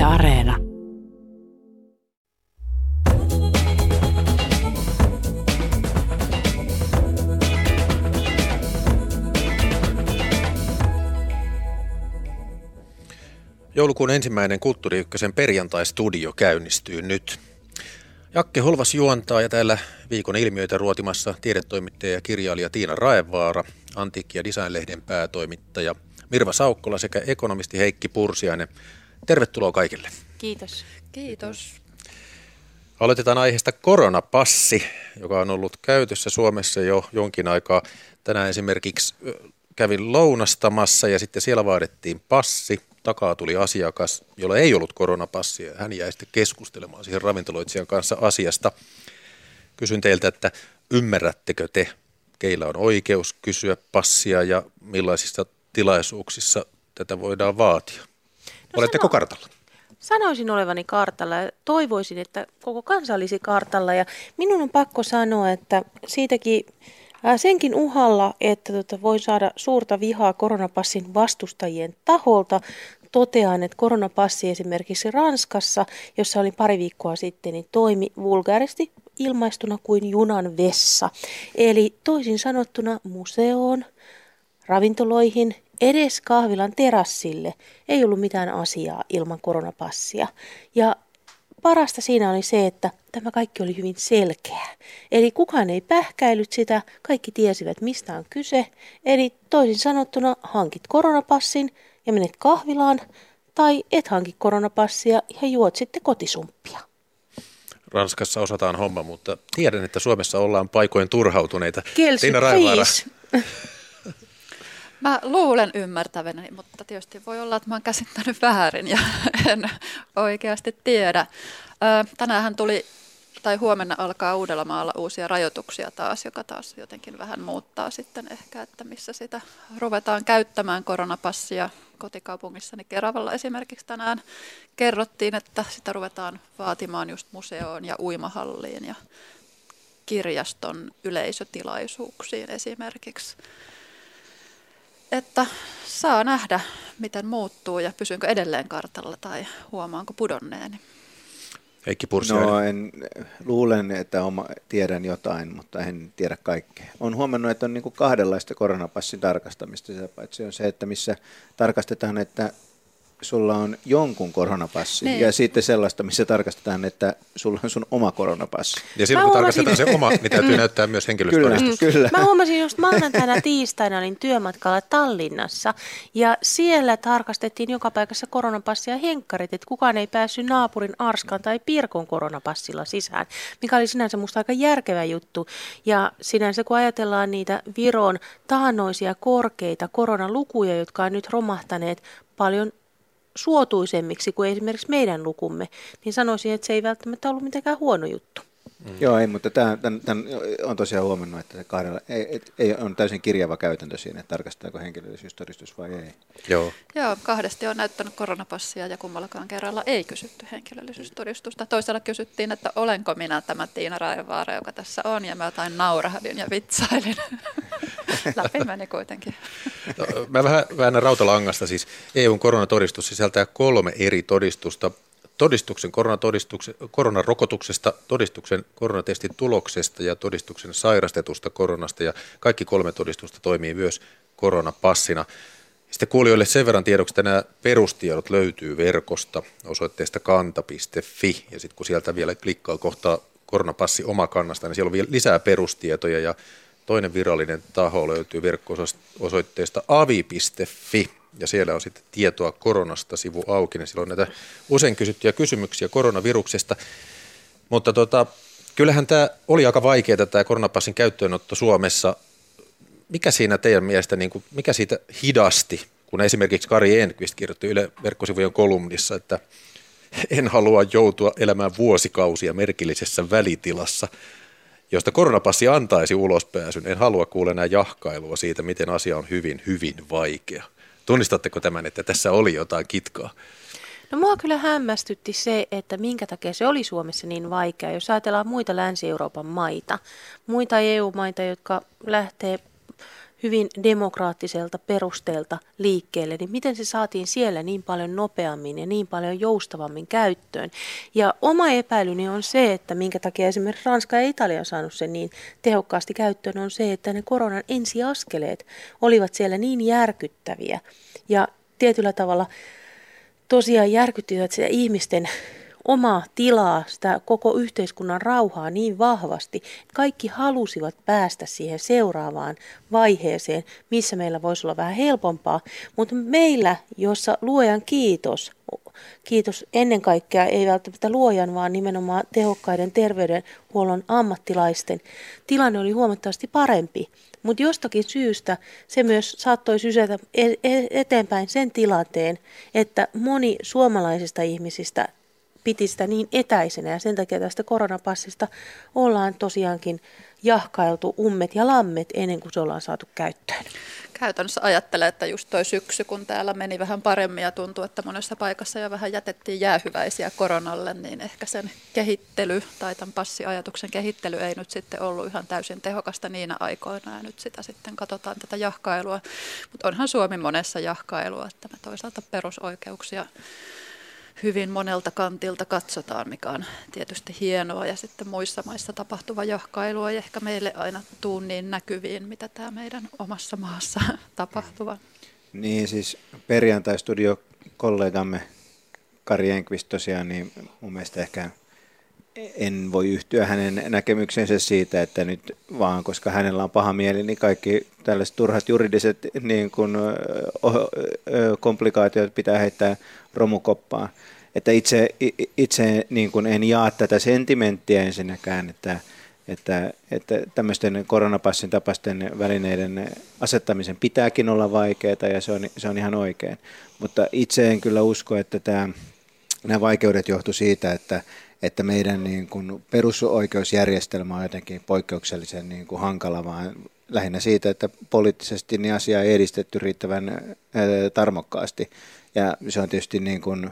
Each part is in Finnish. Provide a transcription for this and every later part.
Yle Areena. Joulukuun ensimmäinen Kulttuuri Ykkösen perjantai-studio käynnistyy nyt. Jakke Holvas juontaa ja täällä viikon ilmiöitä ruotimassa tiedetoimittaja ja kirjailija Tiina Raevaara, Antiikki- ja Design-lehden päätoimittaja Mirva Saukkola sekä ekonomisti Heikki Pursiainen. Tervetuloa kaikille. Kiitos. Kiitos. Aloitetaan aiheesta koronapassi, joka on ollut käytössä Suomessa jo jonkin aikaa. Tänään esimerkiksi kävin lounastamassa ja sitten siellä vaadittiin passi. Takaa tuli asiakas, jolla ei ollut koronapassia. Hän jäi sitten keskustelemaan siihen ravintoloitsijan kanssa asiasta. Kysyn teiltä, että ymmärrättekö te, keillä on oikeus kysyä passia ja millaisissa tilaisuuksissa tätä voidaan vaatia? Oletteko sano, kartalla? Sanoisin olevani kartalla ja toivoisin, että koko kansa olisi kartalla. Ja minun on pakko sanoa, että siitäkin senkin uhalla, että tota, voi saada suurta vihaa koronapassin vastustajien taholta, totean, että koronapassi esimerkiksi Ranskassa, jossa oli pari viikkoa sitten, niin toimi vulgaaristi ilmaistuna kuin junan vessa. Eli toisin sanottuna museoon, ravintoloihin, edes kahvilan terassille ei ollut mitään asiaa ilman koronapassia. Ja parasta siinä oli se, että tämä kaikki oli hyvin selkeä. Eli kukaan ei pähkäillyt sitä, kaikki tiesivät mistä on kyse. Eli toisin sanottuna hankit koronapassin ja menet kahvilaan, tai et hanki koronapassia ja juot sitten kotisumppia. Ranskassa osataan homma, mutta tiedän, että Suomessa ollaan paikoin turhautuneita. Kielsi, Tiina Mä luulen ymmärtäväni, mutta tietysti voi olla, että mä oon käsittänyt väärin ja en oikeasti tiedä. Tänään tuli, tai huomenna alkaa Uudellamaalla uusia rajoituksia taas, joka taas jotenkin vähän muuttaa sitten ehkä, että missä sitä ruvetaan käyttämään koronapassia. Kotikaupungissani Keravalla esimerkiksi tänään kerrottiin, että sitä ruvetaan vaatimaan just museoon ja uimahalliin ja kirjaston yleisötilaisuuksiin esimerkiksi että saa nähdä, miten muuttuu ja pysynkö edelleen kartalla tai huomaanko pudonneeni. Heikki Pursiainen. No en, luulen, että oma, tiedän jotain, mutta en tiedä kaikkea. Olen huomannut, että on niin kuin kahdenlaista koronapassin tarkastamista. Se on se, että missä tarkastetaan, että sulla on jonkun koronapassi niin. ja sitten sellaista, missä tarkastetaan, että sulla on sun oma koronapassi. Ja silloin kun tarkastetaan se oma, niin täytyy näyttää myös henkilöstötodistus. Kyllä, kyllä. Mä huomasin just maanantaina tiistaina olin työmatkalla Tallinnassa ja siellä tarkastettiin joka paikassa koronapassia henkkarit, että kukaan ei päässyt naapurin Arskan tai Pirkon koronapassilla sisään, mikä oli sinänsä musta aika järkevä juttu. Ja sinänsä kun ajatellaan niitä Viron taannoisia korkeita koronalukuja, jotka on nyt romahtaneet paljon suotuisemmiksi kuin esimerkiksi meidän lukumme, niin sanoisin, että se ei välttämättä ollut mitenkään huono juttu. Mm. Joo, ei, mutta tämän, tämän, tämän on tosiaan huomannut, että se kahdella, ei, ei, on täysin kirjava käytäntö siinä, että tarkastetaanko henkilöllisyystodistus vai ei. Joo. Joo, kahdesti on näyttänyt koronapassia ja kummallakaan kerralla ei kysytty henkilöllisyystodistusta. Toisella kysyttiin, että olenko minä tämä Tiina Raivaara, joka tässä on, ja mä jotain naurahdin ja vitsailin. Läpi meni kuitenkin. No, mä vähän väännän rautalangasta, siis EUn koronatodistus sisältää kolme eri todistusta todistuksen koronarokotuksesta, todistuksen koronatestin tuloksesta ja todistuksen sairastetusta koronasta. Ja kaikki kolme todistusta toimii myös koronapassina. Sitten kuulijoille sen verran tiedoksi, että nämä perustiedot löytyy verkosta osoitteesta kanta.fi ja sitten kun sieltä vielä klikkaa kohtaa koronapassi oma kannasta, niin siellä on vielä lisää perustietoja. Ja toinen virallinen taho löytyy verkko-osoitteesta avi.fi ja siellä on sitten tietoa koronasta sivu auki, niin siellä on näitä usein kysyttyjä kysymyksiä koronaviruksesta. Mutta tota, kyllähän tämä oli aika vaikeaa tämä koronapassin käyttöönotto Suomessa. Mikä siinä teidän mielestä, niin kuin, mikä siitä hidasti, kun esimerkiksi Kari Enqvist kirjoitti Yle verkkosivujen kolumnissa, että en halua joutua elämään vuosikausia merkillisessä välitilassa, josta koronapassi antaisi ulospääsyn. En halua kuulla enää jahkailua siitä, miten asia on hyvin, hyvin vaikea. Tunnistatteko tämän, että tässä oli jotain kitkaa? No mua kyllä hämmästytti se, että minkä takia se oli Suomessa niin vaikea. Jos ajatellaan muita Länsi-Euroopan maita, muita EU-maita, jotka lähtee hyvin demokraattiselta perusteelta liikkeelle, niin miten se saatiin siellä niin paljon nopeammin ja niin paljon joustavammin käyttöön. Ja oma epäilyni on se, että minkä takia esimerkiksi Ranska ja Italia on saanut sen niin tehokkaasti käyttöön, on se, että ne koronan ensiaskeleet olivat siellä niin järkyttäviä ja tietyllä tavalla tosiaan järkyttivät sitä ihmisten omaa tilaa, sitä koko yhteiskunnan rauhaa niin vahvasti, kaikki halusivat päästä siihen seuraavaan vaiheeseen, missä meillä voisi olla vähän helpompaa. Mutta meillä, jossa luojan kiitos, kiitos ennen kaikkea ei välttämättä luojan, vaan nimenomaan tehokkaiden terveydenhuollon ammattilaisten, tilanne oli huomattavasti parempi. Mutta jostakin syystä se myös saattoi sysätä e-, e-, eteenpäin sen tilanteen, että moni suomalaisista ihmisistä piti sitä niin etäisenä ja sen takia tästä koronapassista ollaan tosiaankin jahkailtu ummet ja lammet ennen kuin se ollaan saatu käyttöön. Käytännössä ajattelen, että just toi syksy, kun täällä meni vähän paremmin ja tuntuu, että monessa paikassa jo vähän jätettiin jäähyväisiä koronalle, niin ehkä sen kehittely tai tämän passiajatuksen kehittely ei nyt sitten ollut ihan täysin tehokasta niinä aikoina ja nyt sitä sitten katsotaan tätä jahkailua. Mutta onhan Suomi monessa jahkailua, että me toisaalta perusoikeuksia hyvin monelta kantilta katsotaan, mikä on tietysti hienoa. Ja sitten muissa maissa tapahtuva jahkailu ei ehkä meille aina tuu niin näkyviin, mitä tämä meidän omassa maassa tapahtuva. Niin siis perjantai-studio kollegamme Kari Enqvist tosiaan, niin mun mielestä ehkä en voi yhtyä hänen näkemyksensä siitä, että nyt vaan koska hänellä on paha mieli, niin kaikki tällaiset turhat juridiset niin kuin, komplikaatiot pitää heittää romukoppaan. Että itse, itse niin kuin en jaa tätä sentimenttiä ensinnäkään, että, että, että tämmöisten koronapassin tapaisten välineiden asettamisen pitääkin olla vaikeaa ja se on, se on ihan oikein. Mutta itse en kyllä usko, että tämä, nämä vaikeudet johtu siitä, että, että meidän niin kuin perusoikeusjärjestelmä on jotenkin poikkeuksellisen niin kuin hankala, vaan lähinnä siitä, että poliittisesti niin asia ei edistetty riittävän tarmokkaasti. Ja se on tietysti niin kuin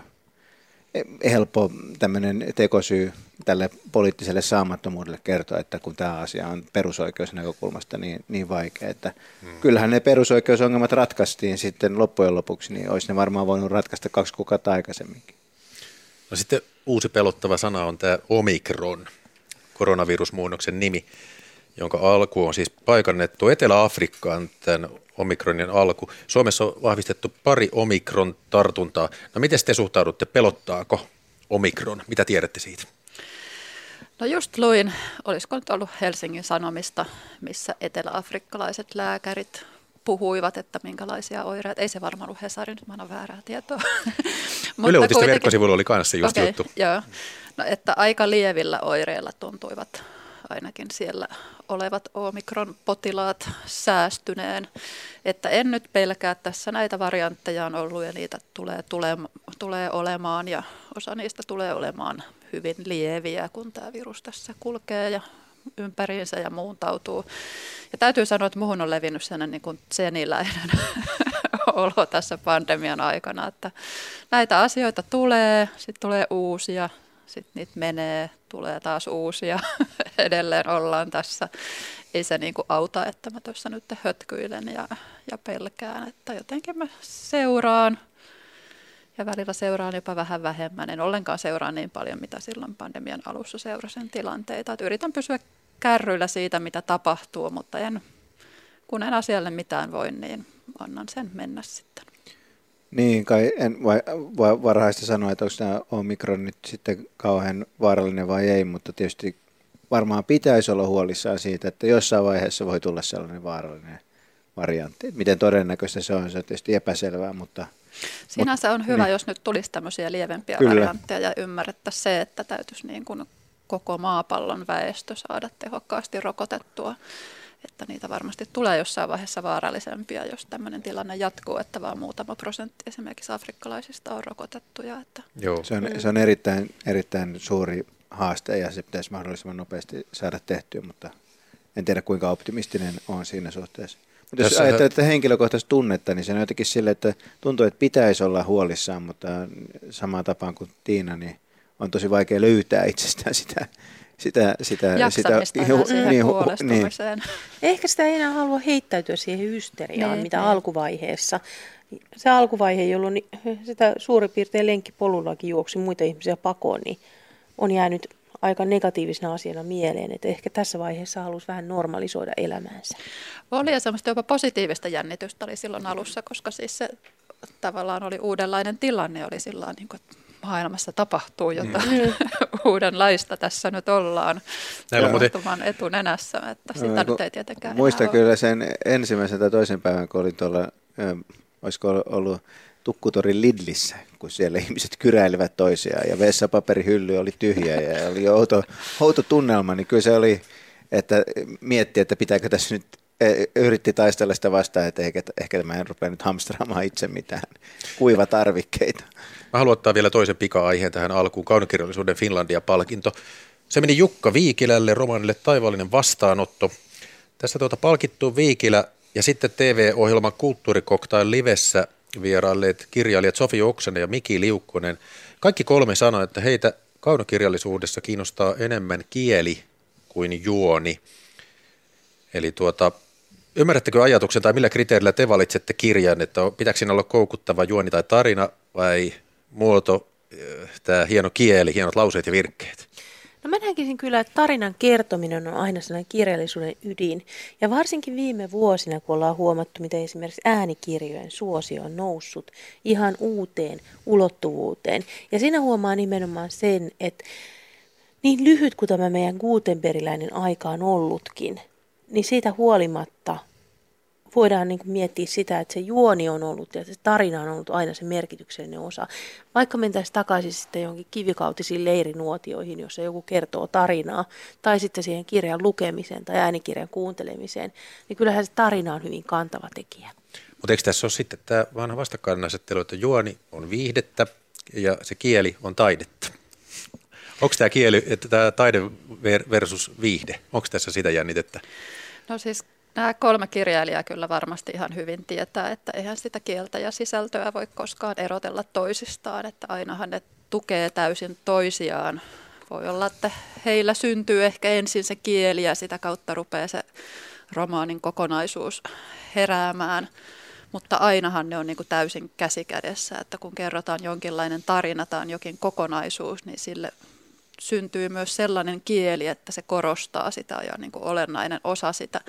helppo tämmöinen tekosyy tälle poliittiselle saamattomuudelle kertoa, että kun tämä asia on perusoikeusnäkökulmasta niin, niin vaikea. Että hmm. Kyllähän ne perusoikeusongelmat ratkaistiin sitten loppujen lopuksi, niin olisi ne varmaan voinut ratkaista kaksi kuukautta aikaisemminkin. No sitten uusi pelottava sana on tämä Omikron, koronavirusmuunnoksen nimi, jonka alku on siis paikannettu Etelä-Afrikkaan tämän omikronin alku. Suomessa on vahvistettu pari omikron tartuntaa. No miten te suhtaudutte, pelottaako omikron? Mitä tiedätte siitä? No just luin, olisiko nyt ollut Helsingin Sanomista, missä eteläafrikkalaiset lääkärit puhuivat, että minkälaisia oireita. Ei se varmaan ollut Hesari, nyt mä annan väärää tietoa. Yle Uutisten verkkosivuilla oli kanssa just okay, juttu. Joo. No, että aika lievillä oireilla tuntuivat ainakin siellä olevat omikron-potilaat säästyneen. Että en nyt pelkää, tässä näitä variantteja on ollut ja niitä tulee, tulee, tulee olemaan ja osa niistä tulee olemaan hyvin lieviä, kun tämä virus tässä kulkee ja ympäriinsä ja muuntautuu. Ja täytyy sanoa, että muuhun on levinnyt sellainen niin kuin seniläinen olo tässä pandemian aikana, että näitä asioita tulee, sitten tulee uusia, sitten niitä menee, tulee taas uusia, edelleen ollaan tässä. Ei se niin kuin auta, että mä tuossa nyt hötkyilen ja, ja pelkään, että jotenkin mä seuraan ja välillä seuraan jopa vähän vähemmän. En ollenkaan seuraa niin paljon, mitä silloin pandemian alussa seurasin tilanteita. Että yritän pysyä kärryillä siitä, mitä tapahtuu, mutta en, kun en asialle mitään voi, niin annan sen mennä sitten. Niin, kai en vai, vai varhaista sanoa, että onko tämä omikron nyt sitten kauhean vaarallinen vai ei, mutta tietysti varmaan pitäisi olla huolissaan siitä, että jossain vaiheessa voi tulla sellainen vaarallinen variantti. Miten todennäköistä se on, se on tietysti epäselvää, mutta... Sinänsä on hyvä, niin. jos nyt tulisi tämmöisiä lievempiä Kyllä. variantteja ja ymmärrettäisiin se, että täytyisi niin kuin koko maapallon väestö saada tehokkaasti rokotettua että niitä varmasti tulee jossain vaiheessa vaarallisempia, jos tämmöinen tilanne jatkuu, että vain muutama prosentti esimerkiksi afrikkalaisista on rokotettuja. Että. Joo. Se, on, se on erittäin, erittäin suuri haaste ja se pitäisi mahdollisimman nopeasti saada tehtyä, mutta en tiedä kuinka optimistinen on siinä suhteessa. Mutta jos ajattelee henkilökohtaista tunnetta, niin se on jotenkin sille, että tuntuu, että pitäisi olla huolissaan, mutta samaan tapaan kuin Tiina, niin on tosi vaikea löytää itsestään sitä sitä, sitä, sitä siihen niin, hu- huolestumiseen. Ehkä sitä ei enää halua heittäytyä siihen hysteriaan, Niin, mitä niin. alkuvaiheessa. Se alkuvaihe, jolloin sitä suurin piirtein lenkkipolullakin juoksi muita ihmisiä pakoon, niin on jäänyt aika negatiivisena asiana mieleen, että ehkä tässä vaiheessa halusi vähän normalisoida elämäänsä. Oli ja semmoista jopa positiivista jännitystä oli silloin alussa, koska siis se tavallaan oli uudenlainen tilanne, oli sillä niin kuin, maailmassa tapahtuu jotain mm. uudenlaista, tässä nyt ollaan Näillä on muuten- tapahtuman etunenässä, että sitä Joo, nyt ei tietenkään Muistan enää ole. kyllä sen ensimmäisen tai toisen päivän, kun olin tuolla, olisiko ollut Tukkutorin Lidlissä, kun siellä ihmiset kyräilivät toisiaan ja vessapaperihylly oli tyhjä ja oli outo, outo tunnelma, niin kyllä se oli, että mietti, että pitääkö tässä nyt yritti taistella sitä vastaan, että ehkä, ehkä mä en rupea nyt hamstraamaan itse mitään kuivatarvikkeita. Mä haluan ottaa vielä toisen pika-aiheen tähän alkuun, kaunokirjallisuuden Finlandia-palkinto. Se meni Jukka Viikilälle, romaanille Taivaallinen vastaanotto. Tässä tuota palkittu Viikilä ja sitten TV-ohjelman Kulttuurikoktail Livessä vierailleet kirjailijat Sofi Oksanen ja Miki Liukkonen. Kaikki kolme sanoivat, että heitä kaunokirjallisuudessa kiinnostaa enemmän kieli kuin juoni. Eli tuota, ymmärrättekö ajatuksen tai millä kriteerillä te valitsette kirjan, että pitääkö siinä olla koukuttava juoni tai tarina vai muoto, tämä hieno kieli, hienot lauseet ja virkkeet? No mä näkisin kyllä, että tarinan kertominen on aina sellainen kirjallisuuden ydin. Ja varsinkin viime vuosina, kun ollaan huomattu, miten esimerkiksi äänikirjojen suosio on noussut ihan uuteen ulottuvuuteen. Ja siinä huomaa nimenomaan sen, että niin lyhyt kuin tämä meidän Gutenbergiläinen aika on ollutkin, niin siitä huolimatta voidaan niin kuin miettiä sitä, että se juoni on ollut ja se tarina on ollut aina se merkityksellinen osa. Vaikka mentäisiin takaisin sitten johonkin kivikautisiin leirinuotioihin, jossa joku kertoo tarinaa, tai sitten siihen kirjan lukemiseen tai äänikirjan kuuntelemiseen, niin kyllähän se tarina on hyvin kantava tekijä. Mutta eikö tässä ole sitten tämä vanha vastakkainasettelu, että juoni on viihdettä ja se kieli on taidetta? Onko tämä kieli, että tämä taide ver- versus viihde, onko tässä sitä jännitettä? No siis nämä kolme kirjailijaa kyllä varmasti ihan hyvin tietää, että eihän sitä kieltä ja sisältöä voi koskaan erotella toisistaan, että ainahan ne tukee täysin toisiaan. Voi olla, että heillä syntyy ehkä ensin se kieli ja sitä kautta rupeaa se romaanin kokonaisuus heräämään. Mutta ainahan ne on niin kuin täysin käsikädessä, että kun kerrotaan jonkinlainen tarina tai jokin kokonaisuus, niin sille syntyy myös sellainen kieli, että se korostaa sitä ja on niin kuin olennainen osa sitä,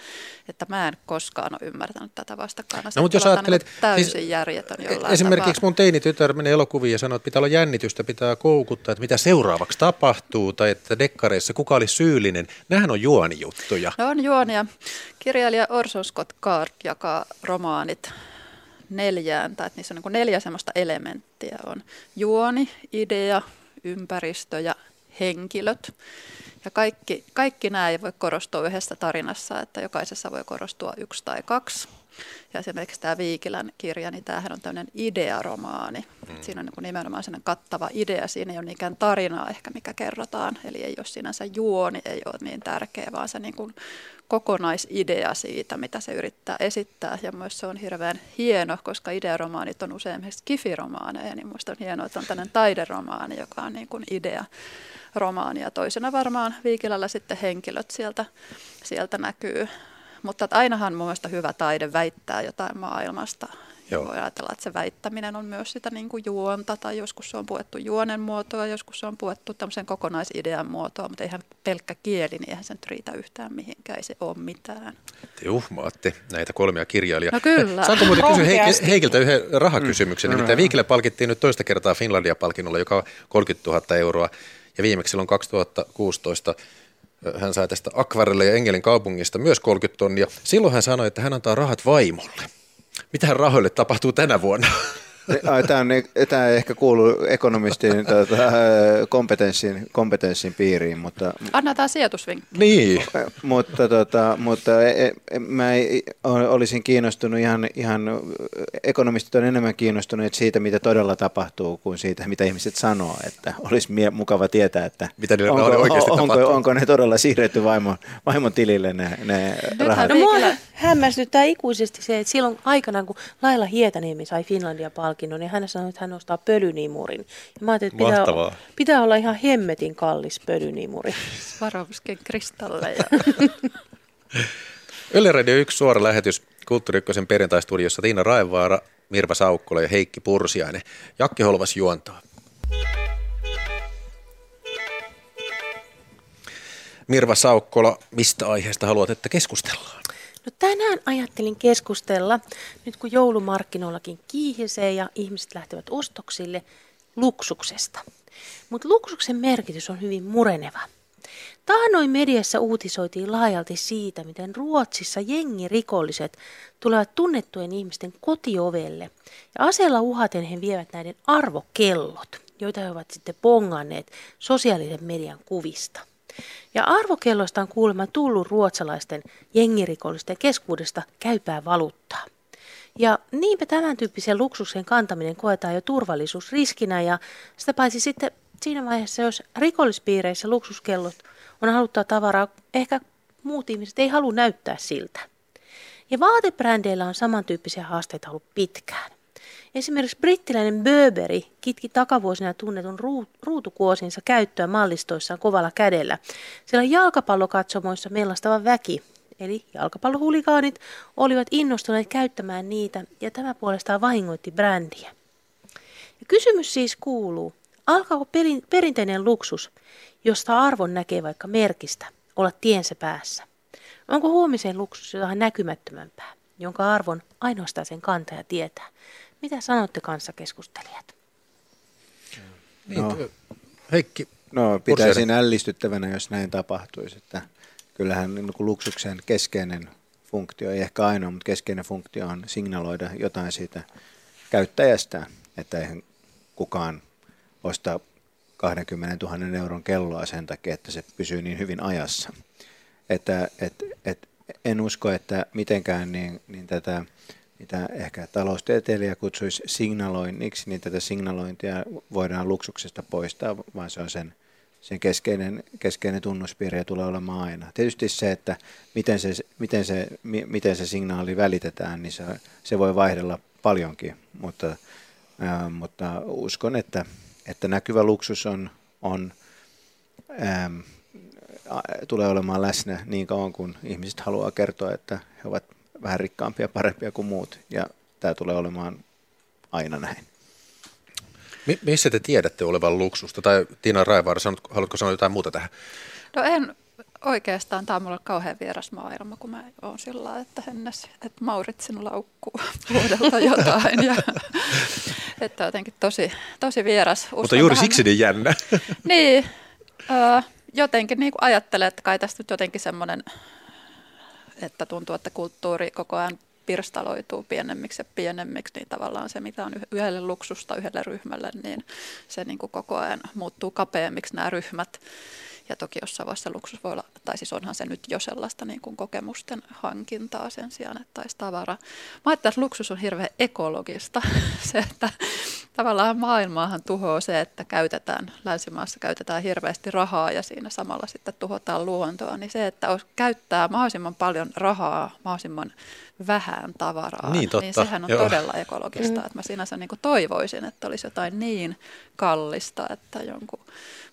että mä en koskaan ole ymmärtänyt tätä vastakkaina. No, mutta jos ajattelet, niin täysin siis järjetön jollain Esimerkiksi tapaa. mun teinitytär menee elokuviin ja sanoo, että pitää olla jännitystä, pitää koukuttaa, että mitä seuraavaksi tapahtuu, tai että dekkareissa kuka oli syyllinen. Nämähän on juonijuttuja. No on juonia. Kirjailija Orson Scott Card jakaa romaanit neljään, tai että niissä on niin kuin neljä semmoista elementtiä. On juoni, idea, ympäristö ja henkilöt. Ja kaikki, kaikki nämä ei voi korostua yhdessä tarinassa, että jokaisessa voi korostua yksi tai kaksi. Ja esimerkiksi tämä Viikilän kirja, niin tämähän on tämmöinen idearomaani. Mm. Siinä on niin kuin nimenomaan sellainen kattava idea, siinä ei ole niinkään tarinaa ehkä, mikä kerrotaan. Eli ei ole sinänsä juoni, ei ole niin tärkeä, vaan se niin kuin kokonaisidea siitä, mitä se yrittää esittää. Ja myös se on hirveän hieno, koska idearomaanit on usein esimerkiksi kifiromaaneja, niin minusta on hienoa, että on tämmöinen taideromaani, joka on niin kuin idea romaani. Ja toisena varmaan Viikilällä sitten henkilöt sieltä, sieltä näkyy. Mutta että ainahan mun mielestä hyvä taide väittää jotain maailmasta. Joo. Ja voi ajatella, että se väittäminen on myös sitä niin kuin juonta, tai joskus se on puettu juonen muotoa, joskus se on puettu tämmöisen kokonaisidean muotoa, mutta eihän pelkkä kieli, niin eihän se nyt riitä yhtään mihinkään, ei se ole mitään. Te uhmaatte näitä kolmea kirjailijaa. No kyllä. Saanko muuten kysyä. Heik- Heikiltä yhden rahakysymyksen? Mm. Nimittäin Viikille palkittiin nyt toista kertaa Finlandia-palkinnolla, joka on 30 000 euroa. Ja viimeksi silloin 2016 hän sai tästä Akvarelle ja Engelin kaupungista myös 30 tonnia. Silloin hän sanoi, että hän antaa rahat vaimolle. Mitä rahoille tapahtuu tänä vuonna? Tämä, on, tämä ei ehkä kuulu ekonomistin tuota, kompetenssin, kompetenssin piiriin, mutta, Annetaan sijoitusvinkki. niin. mutta, tota, mutta e- e- mä olisin kiinnostunut ihan, ihan, ekonomistit on enemmän kiinnostuneet siitä, mitä todella tapahtuu, kuin siitä, mitä ihmiset sanoo. Että olisi mie- mukava tietää, että Mitä onko, rahoille oikeasti onko, tapahtuu. onko ne todella siirretty vaimon, vaimon tilille ne, ne rahat. No mua hämmästyttää ikuisesti se, että silloin aikanaan, kun Laila Hietaniemi sai Finlandia-palkinnon, palkinnon ja hän sanoi, että hän ostaa pölynimurin. Ja mä ajattelin, että pitää, Mahtavaa. pitää olla ihan hemmetin kallis pölynimuri. Varovskin kristalleja. Yle Radio 1 suora lähetys Kulttuuri perjantaistudiossa Tiina Raevaara, Mirva Saukkola ja Heikki Pursiainen. Jakki Holvas juontaa. Mirva Saukkola, mistä aiheesta haluat, että keskustellaan? No tänään ajattelin keskustella, nyt kun joulumarkkinoillakin kiihisee ja ihmiset lähtevät ostoksille, luksuksesta. Mutta luksuksen merkitys on hyvin mureneva. Taannoin mediassa uutisoitiin laajalti siitä, miten Ruotsissa jengirikolliset tulevat tunnettujen ihmisten kotiovelle ja aseella uhaten he vievät näiden arvokellot, joita he ovat sitten ponganneet sosiaalisen median kuvista. Ja arvokelloista on kuulemma tullut ruotsalaisten jengirikollisten keskuudesta käypää valuuttaa. Ja niinpä tämän tyyppisen luksuksen kantaminen koetaan jo turvallisuusriskinä ja sitä paitsi sitten siinä vaiheessa, jos rikollispiireissä luksuskellot on haluttaa tavaraa, ehkä muut ihmiset ei halua näyttää siltä. Ja vaatebrändeillä on samantyyppisiä haasteita ollut pitkään. Esimerkiksi brittiläinen Burberry kitki takavuosina tunnetun ruutukuosinsa käyttöä mallistoissaan kovalla kädellä, sillä jalkapallokatsomoissa mellastava väki, eli jalkapallohuligaanit, olivat innostuneet käyttämään niitä ja tämä puolestaan vahingoitti brändiä. Ja kysymys siis kuuluu, alkaako perinteinen luksus, josta arvon näkee vaikka merkistä, olla tiensä päässä? Onko huomisen luksus jotain näkymättömämpää, jonka arvon ainoastaan sen kantaja tietää? Mitä sanotte kanssakeskustelijat? No, Heikki. No pitäisin ällistyttävänä, jos näin tapahtuisi. Että kyllähän niin kuin luksuksen keskeinen funktio, ei ehkä ainoa, mutta keskeinen funktio on signaloida jotain siitä käyttäjästä, että eihän kukaan osta 20 000 euron kelloa sen takia, että se pysyy niin hyvin ajassa. Että, et, et, en usko, että mitenkään niin, niin tätä mitä ehkä taloustieteilijä kutsuisi signaloinniksi, niin tätä signalointia voidaan luksuksesta poistaa, vaan se on sen, sen keskeinen, keskeinen tunnuspiirre tulee olemaan aina. Tietysti se, että miten se, miten se, miten se signaali välitetään, niin se, se voi vaihdella paljonkin, mutta, ää, mutta uskon, että, että näkyvä luksus on, on ää, tulee olemaan läsnä niin kauan, kun ihmiset haluaa kertoa, että he ovat vähän rikkaampia ja parempia kuin muut. Ja tämä tulee olemaan aina näin. Mi- missä te tiedätte olevan luksusta? Tai Tiina Raivaara, haluatko sanoa jotain muuta tähän? No en oikeastaan, tämä on mulle kauhean vieras maailma, kun mä oon sillä että Hennes, että Mauritsin laukkuu vuodelta jotain. Ja, että jotenkin tosi, tosi vieras. Uskon Mutta juuri siksi niin jännä. niin, ö, jotenkin niin kuin ajattelen, että kai tästä nyt jotenkin semmoinen että tuntuu, että kulttuuri koko ajan pirstaloituu pienemmiksi ja pienemmiksi, niin tavallaan se, mitä on yhdelle luksusta yhdelle ryhmälle, niin se niin kuin koko ajan muuttuu kapeammiksi nämä ryhmät. Ja toki jossain vaiheessa luksus voi olla, tai siis onhan se nyt jo sellaista niin kuin kokemusten hankintaa sen sijaan, että olisi tavara. Mä ajattelen, että luksus on hirveän ekologista. se, että tavallaan maailmaahan tuhoaa se, että käytetään, länsimaassa käytetään hirveästi rahaa ja siinä samalla sitten tuhotaan luontoa, niin se, että käyttää mahdollisimman paljon rahaa, mahdollisimman vähän tavaraa, niin, totta. niin sehän on Joo. todella ekologista. Mm. Että mä sinänsä niin kuin toivoisin, että olisi jotain niin kallista, että jonkun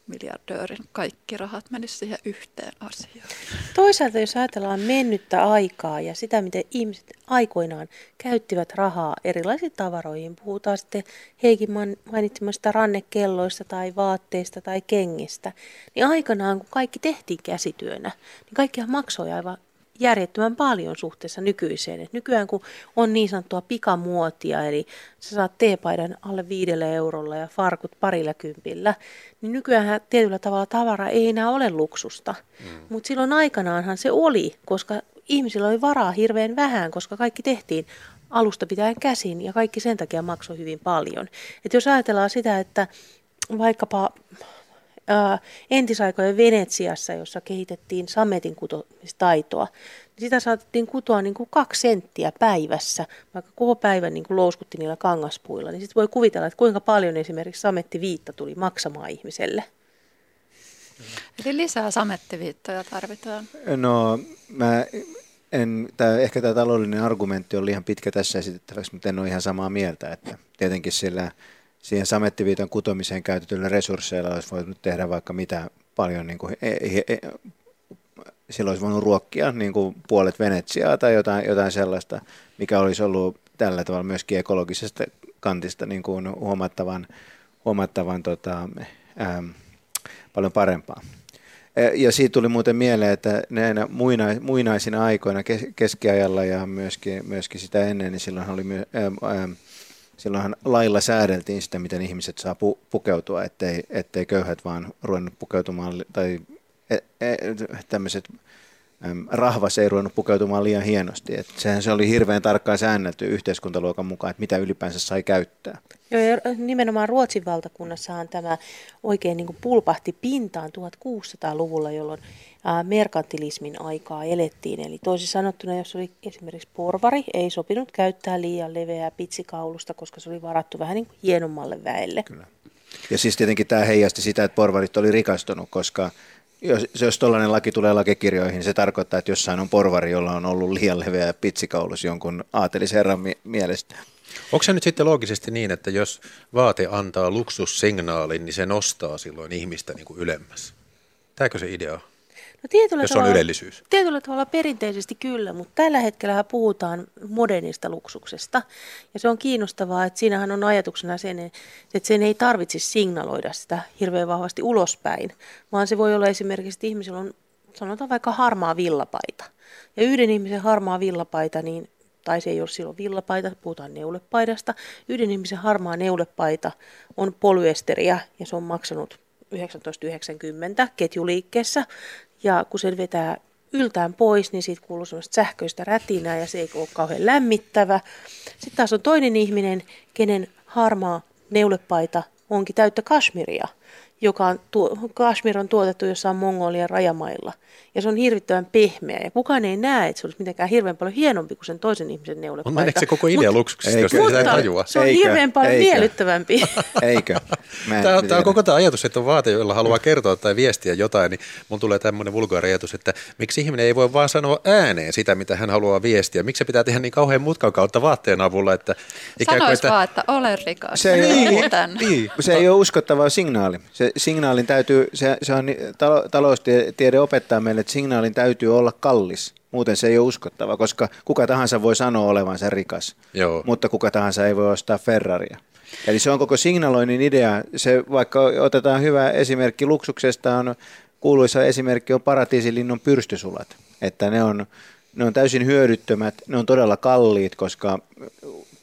miljardöörin kaikki rahat menisivät siihen yhteen asiaan. Toisaalta jos ajatellaan mennyttä aikaa ja sitä, miten ihmiset aikoinaan käyttivät rahaa erilaisiin tavaroihin, puhutaan sitten Heikin mainitsemasta rannekelloista tai vaatteista tai kengistä, niin aikanaan kun kaikki tehtiin käsityönä, niin kaikkihan maksoi aivan järjettömän paljon suhteessa nykyiseen. Et nykyään kun on niin sanottua pikamuotia, eli sä saat teepaidan alle viidellä eurolla ja farkut parilla kympillä, niin nykyään tietyllä tavalla tavara ei enää ole luksusta. Mm. Mutta silloin aikanaanhan se oli, koska ihmisillä oli varaa hirveän vähän, koska kaikki tehtiin alusta pitäen käsin ja kaikki sen takia maksoi hyvin paljon. Et jos ajatellaan sitä, että vaikkapa ää, entisaikojen Venetsiassa, jossa kehitettiin sametin kutomistaitoa, niin sitä saatettiin kutoa niin kuin kaksi senttiä päivässä, vaikka koko päivän niin kuin louskutti niillä kangaspuilla. Niin sitten voi kuvitella, että kuinka paljon esimerkiksi samettiviitta tuli maksamaan ihmiselle. Eli lisää samettiviittoja tarvitaan. No, mä en, tää, ehkä tämä taloudellinen argumentti on liian pitkä tässä esitettäväksi, mutta en ole ihan samaa mieltä, että tietenkin sillä siihen samettiviiton kutomiseen käytetyillä resursseilla olisi voinut tehdä vaikka mitä paljon, niin kuin, e, e, e, silloin olisi voinut ruokkia niin kuin puolet Venetsiaa tai jotain, jotain sellaista, mikä olisi ollut tällä tavalla myöskin ekologisesta kantista niin kuin huomattavan, huomattavan tota, ää, paljon parempaa. Ja siitä tuli muuten mieleen, että näinä muinaisina aikoina keskiajalla ja myöskin, myöskin sitä ennen, niin silloin oli ää, ää, silloinhan lailla säädeltiin sitä, miten ihmiset saa pu- pukeutua, ettei, ettei köyhät vaan ruvennut pukeutumaan, tai e, e, tämmöiset rahvas ei ruvennut pukeutumaan liian hienosti. Et sehän se oli hirveän tarkkaan säännelty yhteiskuntaluokan mukaan, että mitä ylipäänsä sai käyttää. Joo, ja nimenomaan Ruotsin valtakunnassahan tämä oikein niin kuin pulpahti pintaan 1600-luvulla, jolloin merkantilismin aikaa elettiin. Eli toisin sanottuna, jos oli esimerkiksi porvari, ei sopinut käyttää liian leveää pitsikaulusta, koska se oli varattu vähän niin kuin hienommalle väelle. Kyllä. Ja siis tietenkin tämä heijasti sitä, että porvarit oli rikastunut, koska jos, jos tuollainen laki tulee lakikirjoihin, niin se tarkoittaa, että jossain on porvari, jolla on ollut liian leveä pitsikaulus jonkun aatelisherran mi- mielestä. Onko se nyt sitten loogisesti niin, että jos vaate antaa luksussignaalin, niin se nostaa silloin ihmistä niin kuin ylemmäs? Tämäkö se idea No tietyllä jos tavalla, on ylellisyys? Tietyllä tavalla perinteisesti kyllä, mutta tällä hetkellä puhutaan modernista luksuksesta. Ja se on kiinnostavaa, että siinähän on ajatuksena sen, että sen ei tarvitse signaloida sitä hirveän vahvasti ulospäin, vaan se voi olla esimerkiksi, että ihmisellä on sanotaan vaikka harmaa villapaita. Ja yhden ihmisen harmaa villapaita, niin tai se ei ole silloin villapaita, puhutaan neulepaidasta. Yhden ihmisen harmaa neulepaita on polyesteriä ja se on maksanut 1990 ketjuliikkeessä ja kun sen vetää yltään pois, niin siitä kuuluu semmoista sähköistä rätinää ja se ei ole kauhean lämmittävä. Sitten taas on toinen ihminen, kenen harmaa neulepaita onkin täyttä kashmiria – joka on, tuo, Kashmir on tuotettu jossain Mongolian rajamailla. Ja se on hirvittävän pehmeä. Ja kukaan ei näe, että se olisi mitenkään hirveän paljon hienompi kuin sen toisen ihmisen neulepaita. Mutta meneekö se koko idea luksuksesta, jos sitä ei tajua? Se on Eikö? hirveän paljon Eikö? miellyttävämpi. Eikö? tämä, on, tämä on koko tämä ajatus, että on vaate, jolla haluaa kertoa tai viestiä jotain, niin mun tulee tämmöinen vulgaari ajatus, että miksi ihminen ei voi vaan sanoa ääneen sitä, mitä hän haluaa viestiä. Miksi se pitää tehdä niin kauhean mutkan kautta vaatteen avulla, että ikään kuin, että... vaan, että olen rikas. Se, ei, niin, se ei ole uskottava signaali. Se signaalin täytyy, se, se on, taloustiede opettaa meille, että signaalin täytyy olla kallis. Muuten se ei ole uskottava, koska kuka tahansa voi sanoa olevansa rikas, Joo. mutta kuka tahansa ei voi ostaa Ferraria. Eli se on koko signaloinnin idea. Se, vaikka otetaan hyvä esimerkki luksuksesta, on kuuluisa esimerkki on paratiisilinnun pyrstysulat. Että ne on, ne on täysin hyödyttömät, ne on todella kalliit, koska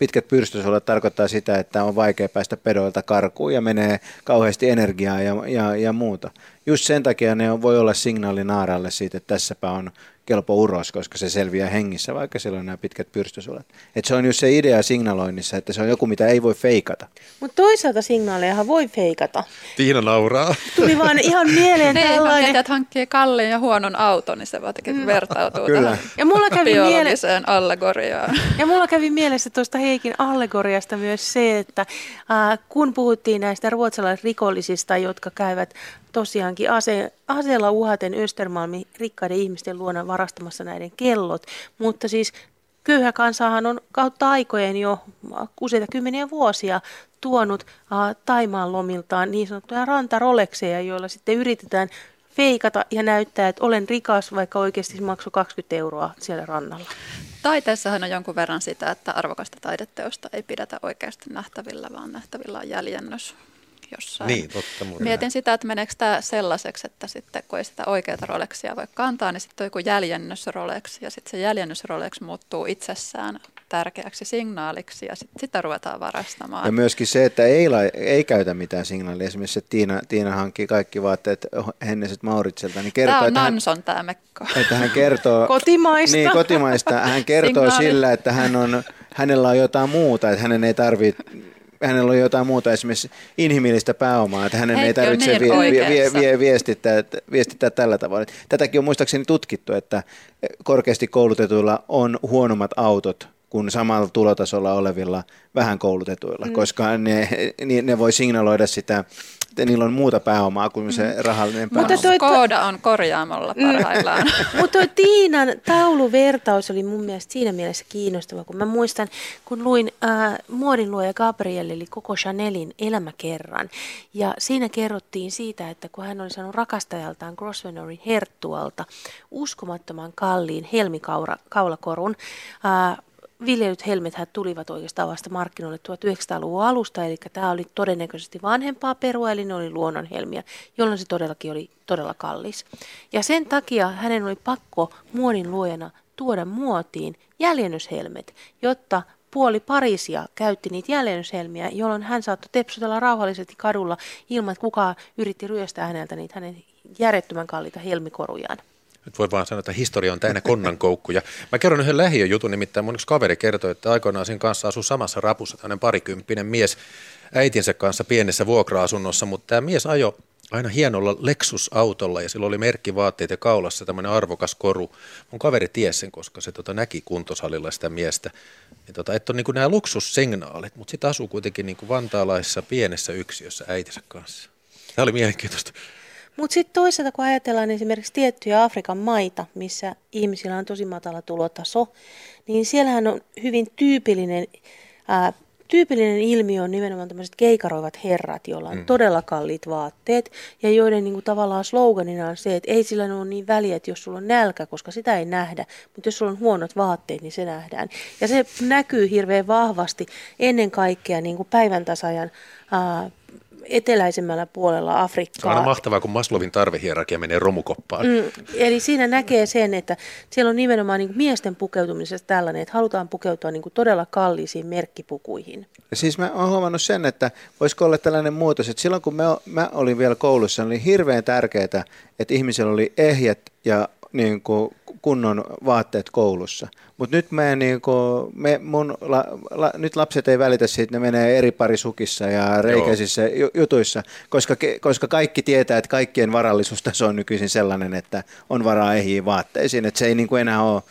pitkät pyrstysuolet tarkoittaa sitä, että on vaikea päästä pedoilta karkuun ja menee kauheasti energiaa ja, ja, ja muuta. Just sen takia ne voi olla signaali naaralle siitä, että tässäpä on kelpo uros, koska se selviää hengissä, vaikka siellä on nämä pitkät pyrstysuolet. Et se on just se idea signaloinnissa, että se on joku, mitä ei voi feikata. Mutta toisaalta signaalejahan voi feikata. Tiina nauraa. Tuli vaan ihan mieleen ne, tällainen. että hankkii kalliin ja huonon auton, niin se vaan mm. vertautuu Kyllä. ja mulla kävi biologiseen miele- allegoriaan. Ja mulla kävi mielessä tuosta Heikin allegoriasta myös se, että äh, kun puhuttiin näistä ruotsalaisrikollisista, jotka käyvät tosiaankin ase, aseella uhaten Östermalmin rikkaiden ihmisten luona varastamassa näiden kellot. Mutta siis köyhä kansahan on kautta aikojen jo useita kymmeniä vuosia tuonut uh, Taimaan lomiltaan niin sanottuja rantarolekseja, joilla sitten yritetään feikata ja näyttää, että olen rikas, vaikka oikeasti maksoi 20 euroa siellä rannalla. Taiteessahan on jonkun verran sitä, että arvokasta taideteosta ei pidetä oikeasti nähtävillä, vaan nähtävillä on jäljennös jossain. Niin, totta. Mietin sitä, että meneekö tämä sellaiseksi, että sitten kun ei sitä oikeaa Rolexia voi kantaa, niin sitten on joku jäljennös Rolex ja sitten se jäljennös Rolex muuttuu itsessään tärkeäksi signaaliksi ja sitten sitä ruvetaan varastamaan. Ja myöskin se, että ei, ei käytä mitään signaalia. Esimerkiksi että Tiina, Tiina hankkii kaikki vaatteet Henneset Mauritselta. Niin kertoo, tämä on että Nanson hän, tämä mekko. Että hän kertoo... kotimaista. Niin, kotimaista. Hän kertoo sillä, että hän on, hänellä on jotain muuta, että hänen ei tarvitse hänellä on jotain muuta esimerkiksi inhimillistä pääomaa, että hänen Heikki ei tarvitse niin vie, vie, vie, viestittää, viestittää tällä tavalla. Tätäkin on muistaakseni tutkittu, että korkeasti koulutetuilla on huonommat autot kuin samalla tulotasolla olevilla vähän koulutetuilla, mm. koska ne, ne voi signaloida sitä sitten niillä on muuta pääomaa kuin se rahallinen pääoma. Mutta toi- Kooda on korjaamolla parhaillaan. Mutta tuo Tiinan tauluvertaus oli mun mielestä siinä mielessä kiinnostava, kun mä muistan, kun luin äh, muodinluoja Gabriel, eli koko Chanelin elämäkerran. Ja siinä kerrottiin siitä, että kun hän oli saanut rakastajaltaan Grosvenorin herttualta uskomattoman kalliin helmikaulakorun, äh, viljelyt helmethän tulivat oikeastaan vasta markkinoille 1900-luvun alusta, eli tämä oli todennäköisesti vanhempaa perua, eli ne oli luonnonhelmiä, jolloin se todellakin oli todella kallis. Ja sen takia hänen oli pakko muodin luojana tuoda muotiin jäljennyshelmet, jotta puoli Pariisia käytti niitä jäljennyshelmiä, jolloin hän saattoi tepsutella rauhallisesti kadulla ilman, että kukaan yritti ryöstää häneltä niitä hänen järjettömän kalliita helmikorujaan. Nyt voi vaan sanoa, että historia on täynnä konnankoukkuja. Mä kerron yhden lähiöjutun, nimittäin mun yksi kaveri kertoi, että aikoinaan siinä kanssa asui samassa rapussa tämmöinen parikymppinen mies äitinsä kanssa pienessä vuokra-asunnossa, mutta tämä mies ajo aina hienolla Lexus-autolla ja sillä oli merkkivaatteet ja kaulassa tämmöinen arvokas koru. Mun kaveri tiesi sen, koska se tota, näki kuntosalilla sitä miestä. Ja tota, että on niin nämä luksussignaalit, mutta sitten asuu kuitenkin niin vantaalaisessa pienessä yksiössä äitinsä kanssa. Tämä oli mielenkiintoista. Mutta sitten toisaalta, kun ajatellaan esimerkiksi tiettyjä Afrikan maita, missä ihmisillä on tosi matala tulotaso, niin siellähän on hyvin tyypillinen, ää, tyypillinen ilmiö on nimenomaan tämmöiset keikaroivat herrat, joilla on mm. todella kalliit vaatteet ja joiden niin kuin, tavallaan sloganina on se, että ei sillä ole niin väliä, että jos sulla on nälkä, koska sitä ei nähdä, mutta jos sulla on huonot vaatteet, niin se nähdään. Ja se näkyy hirveän vahvasti ennen kaikkea niin kuin päivän tasajan ää, eteläisemmällä puolella Afrikkaa. Se on aina mahtavaa, kun Maslovin tarvehierarkia menee romukoppaan. Mm, eli siinä näkee sen, että siellä on nimenomaan niin miesten pukeutumisessa tällainen, että halutaan pukeutua niin kuin todella kalliisiin merkkipukuihin. Ja siis mä oon huomannut sen, että voisiko olla tällainen muutos, että silloin kun mä, mä olin vielä koulussa, oli hirveän tärkeää, että ihmisillä oli ehjät ja niin kuin kunnon vaatteet koulussa. Mutta nyt, niin kuin, me, mun, la, la, nyt lapset ei välitä siitä, ne menee eri parisukissa ja reikäisissä Joo. jutuissa, koska, koska kaikki tietää, että kaikkien varallisuustaso on nykyisin sellainen, että on varaa ehjiin vaatteisiin, että se ei niin kuin enää ole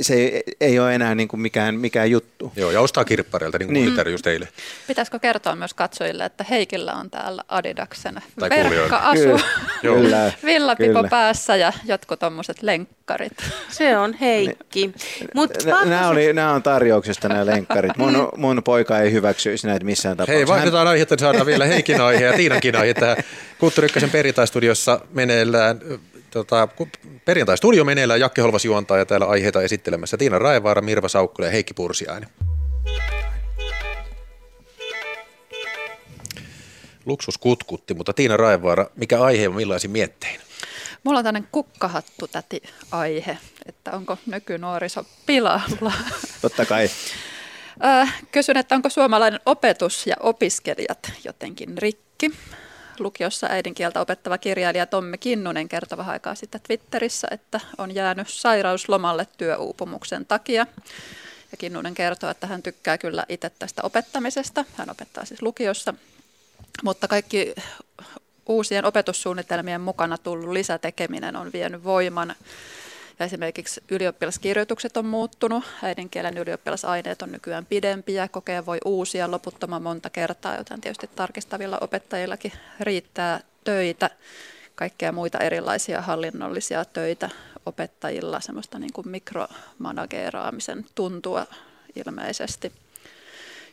se ei, ei ole enää niin kuin mikään, mikään juttu. Joo, ja ostaa kirppareilta, niin kuin niin. just eilen. Pitäisikö kertoa myös katsojille, että Heikillä on täällä Adidaksen verkka-asu, kyllä, villapipo kyllä. päässä ja jotkut tuommoiset lenkkarit. Se on Heikki. Mut nämä, oli, nämä on tarjouksesta nämä lenkkarit. Mun, mun poika ei hyväksyisi näitä missään tapauksessa. Hei, vaihdetaan aihetta, niin saadaan vielä Heikin aihe ja Tiinankin aihe tähän Kulttuuri Ykkösen perjantaistudiossa meneillään tota, perjantai-studio meneillään, Jakke Holvas juontaa ja täällä aiheita esittelemässä Tiina Raevaara, Mirva Saukkula ja Heikki Pursiainen. Luksus kutkutti, mutta Tiina Raevaara, mikä aihe on millaisin miettein? Mulla on tämmöinen kukkahattu täti aihe, että onko nykynuoriso pilalla. Totta kai. Kysyn, että onko suomalainen opetus ja opiskelijat jotenkin rikki? Lukiossa äidinkieltä opettava kirjailija Tomme Kinnunen kertoi vähän aikaa sitten Twitterissä, että on jäänyt sairauslomalle työuupumuksen takia. Ja Kinnunen kertoo, että hän tykkää kyllä itse tästä opettamisesta. Hän opettaa siis lukiossa, mutta kaikki uusien opetussuunnitelmien mukana tullut lisätekeminen on vienyt voiman ja esimerkiksi ylioppilaskirjoitukset on muuttunut, äidinkielen ylioppilasaineet on nykyään pidempiä, kokea voi uusia loputtoman monta kertaa, joten tietysti tarkistavilla opettajillakin riittää töitä, kaikkea muita erilaisia hallinnollisia töitä opettajilla, semmoista niin kuin mikromanageeraamisen tuntua ilmeisesti.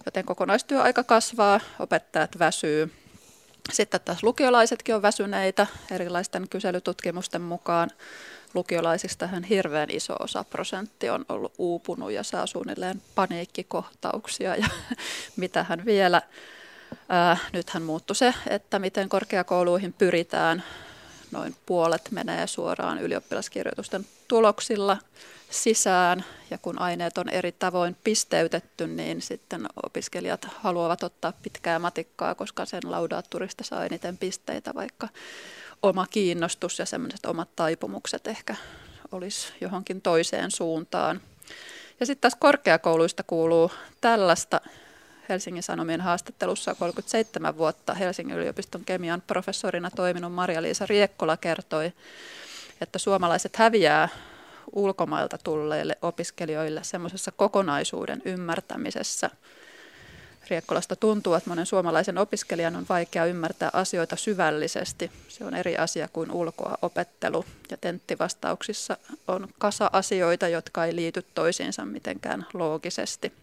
Joten kokonaistyöaika kasvaa, opettajat väsyy. Sitten taas lukiolaisetkin on väsyneitä erilaisten kyselytutkimusten mukaan lukiolaisista hän hirveän iso osa prosentti on ollut uupunut ja saa suunnilleen paniikkikohtauksia ja mitä hän vielä. Ää, nythän muuttui se, että miten korkeakouluihin pyritään. Noin puolet menee suoraan ylioppilaskirjoitusten tuloksilla sisään ja kun aineet on eri tavoin pisteytetty, niin sitten opiskelijat haluavat ottaa pitkää matikkaa, koska sen laudaatturista saa eniten pisteitä, vaikka oma kiinnostus ja semmoiset omat taipumukset ehkä olisi johonkin toiseen suuntaan. Ja sitten taas korkeakouluista kuuluu tällaista. Helsingin Sanomien haastattelussa 37 vuotta Helsingin yliopiston kemian professorina toiminut Maria-Liisa Riekkola kertoi, että suomalaiset häviää ulkomailta tulleille opiskelijoille semmoisessa kokonaisuuden ymmärtämisessä – Riekkolasta tuntuu, että monen suomalaisen opiskelijan on vaikea ymmärtää asioita syvällisesti. Se on eri asia kuin ulkoa opettelu. Ja tenttivastauksissa on kasa asioita, jotka ei liity toisiinsa mitenkään loogisesti.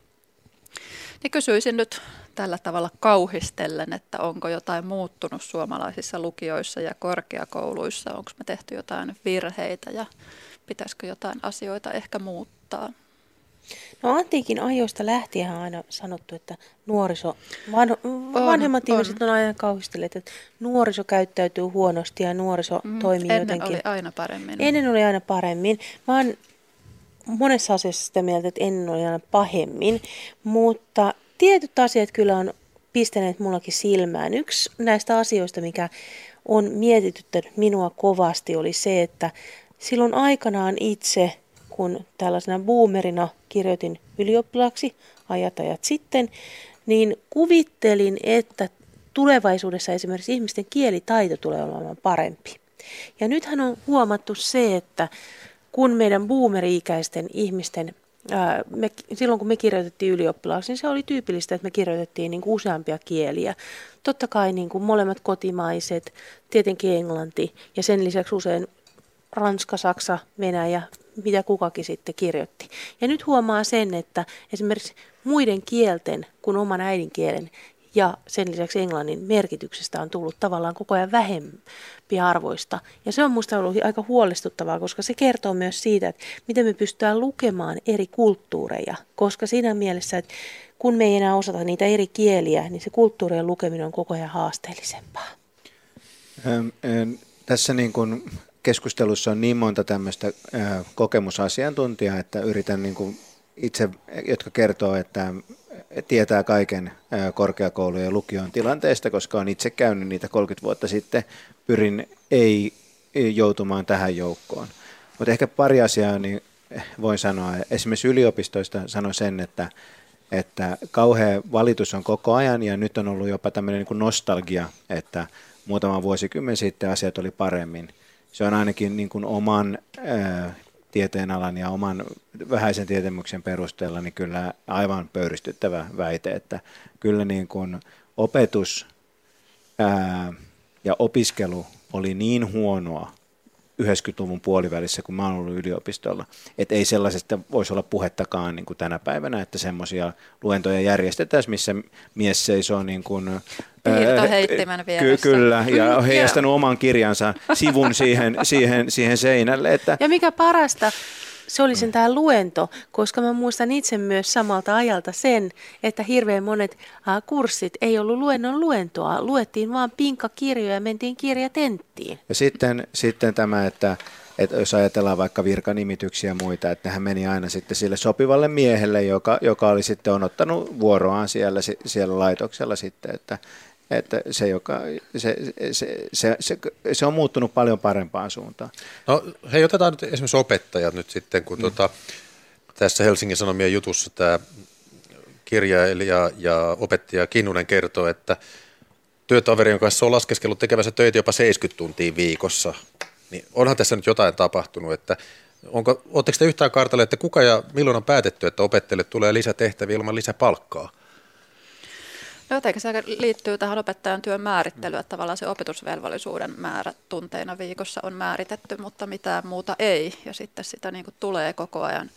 Niin kysyisin nyt tällä tavalla kauhistellen, että onko jotain muuttunut suomalaisissa lukioissa ja korkeakouluissa, onko me tehty jotain virheitä ja pitäisikö jotain asioita ehkä muuttaa? No antiikin ajoista lähtien on aina sanottu, että nuoriso, vanho, vanhemmat on, ihmiset on. on aina kauhistelleet, että nuoriso käyttäytyy huonosti ja nuoriso mm, toimii ennen jotenkin. Ennen oli aina paremmin. Ennen oli aina paremmin. Mä oon monessa asiassa sitä mieltä, että ennen oli aina pahemmin, mutta tietyt asiat kyllä on pistäneet mullakin silmään. Yksi näistä asioista, mikä on mietityttänyt minua kovasti, oli se, että silloin aikanaan itse, kun tällaisena boomerina kirjoitin ylioppilaksi ajat ajat sitten, niin kuvittelin, että tulevaisuudessa esimerkiksi ihmisten kielitaito tulee olemaan parempi. Ja nythän on huomattu se, että kun meidän boomeri-ikäisten ihmisten me, silloin kun me kirjoitettiin ylioppilaaksi, niin se oli tyypillistä, että me kirjoitettiin niin kuin useampia kieliä. Totta kai niin kuin molemmat kotimaiset, tietenkin englanti ja sen lisäksi usein Ranska, Saksa, Venäjä, mitä kukakin sitten kirjoitti. Ja nyt huomaa sen, että esimerkiksi muiden kielten kuin oman äidinkielen ja sen lisäksi englannin merkityksestä on tullut tavallaan koko ajan vähempi arvoista. Ja se on minusta ollut aika huolestuttavaa, koska se kertoo myös siitä, että miten me pystytään lukemaan eri kulttuureja. Koska siinä mielessä, että kun me ei enää osata niitä eri kieliä, niin se kulttuurien lukeminen on koko ajan haasteellisempaa. Ähm, äh, tässä niin kuin keskustelussa on niin monta tämmöistä kokemusasiantuntijaa, että yritän niin kuin itse, jotka kertoo, että tietää kaiken korkeakoulujen ja lukion tilanteesta, koska on itse käynyt niitä 30 vuotta sitten, pyrin ei joutumaan tähän joukkoon. Mutta ehkä pari asiaa niin voin sanoa. Esimerkiksi yliopistoista sanon sen, että, että kauhea valitus on koko ajan ja nyt on ollut jopa tämmöinen niin nostalgia, että muutama vuosikymmen sitten asiat oli paremmin. Se on ainakin niin kuin oman tieteenalan ja oman vähäisen tietämyksen perusteella niin kyllä aivan pöyristyttävä väite, että kyllä niin kuin opetus ää, ja opiskelu oli niin huonoa 90-luvun puolivälissä, kun mä oon ollut yliopistolla. Että ei sellaisesta voisi olla puhettakaan niin kuin tänä päivänä, että semmoisia luentoja järjestetään, missä mies seisoo niin kuin, vieressä. Ky- kyllä, ja on heijastanut oman kirjansa sivun siihen, siihen, siihen seinälle. Että... Ja mikä parasta, se oli sen tämä luento, koska mä muistan itse myös samalta ajalta sen, että hirveän monet äh, kurssit ei ollut luennon luentoa. Luettiin vaan pinkkakirjoja ja mentiin kirjatenttiin. Ja sitten, sitten tämä, että että jos ajatellaan vaikka virkanimityksiä ja muita, että nehän meni aina sitten sille sopivalle miehelle, joka, joka oli sitten on ottanut vuoroaan siellä, siellä laitoksella sitten, että, että se, joka, se, se, se, se, se on muuttunut paljon parempaan suuntaan. No hei, otetaan nyt esimerkiksi opettajat nyt sitten, kun mm. tuota, tässä Helsingin Sanomien jutussa tämä kirjailija ja opettaja Kinnunen kertoo, että työtoverin kanssa on laskeskellut tekevänsä töitä jopa 70 tuntia viikossa. Niin onhan tässä nyt jotain tapahtunut, että onko, oletteko te yhtään kartalle, että kuka ja milloin on päätetty, että opettajille tulee lisätehtäviä ilman lisäpalkkaa? No jotenkin se liittyy tähän opettajan työn määrittelyyn, että tavallaan se opetusvelvollisuuden määrä tunteina viikossa on määritetty, mutta mitään muuta ei. Ja sitten sitä niin kuin tulee koko ajan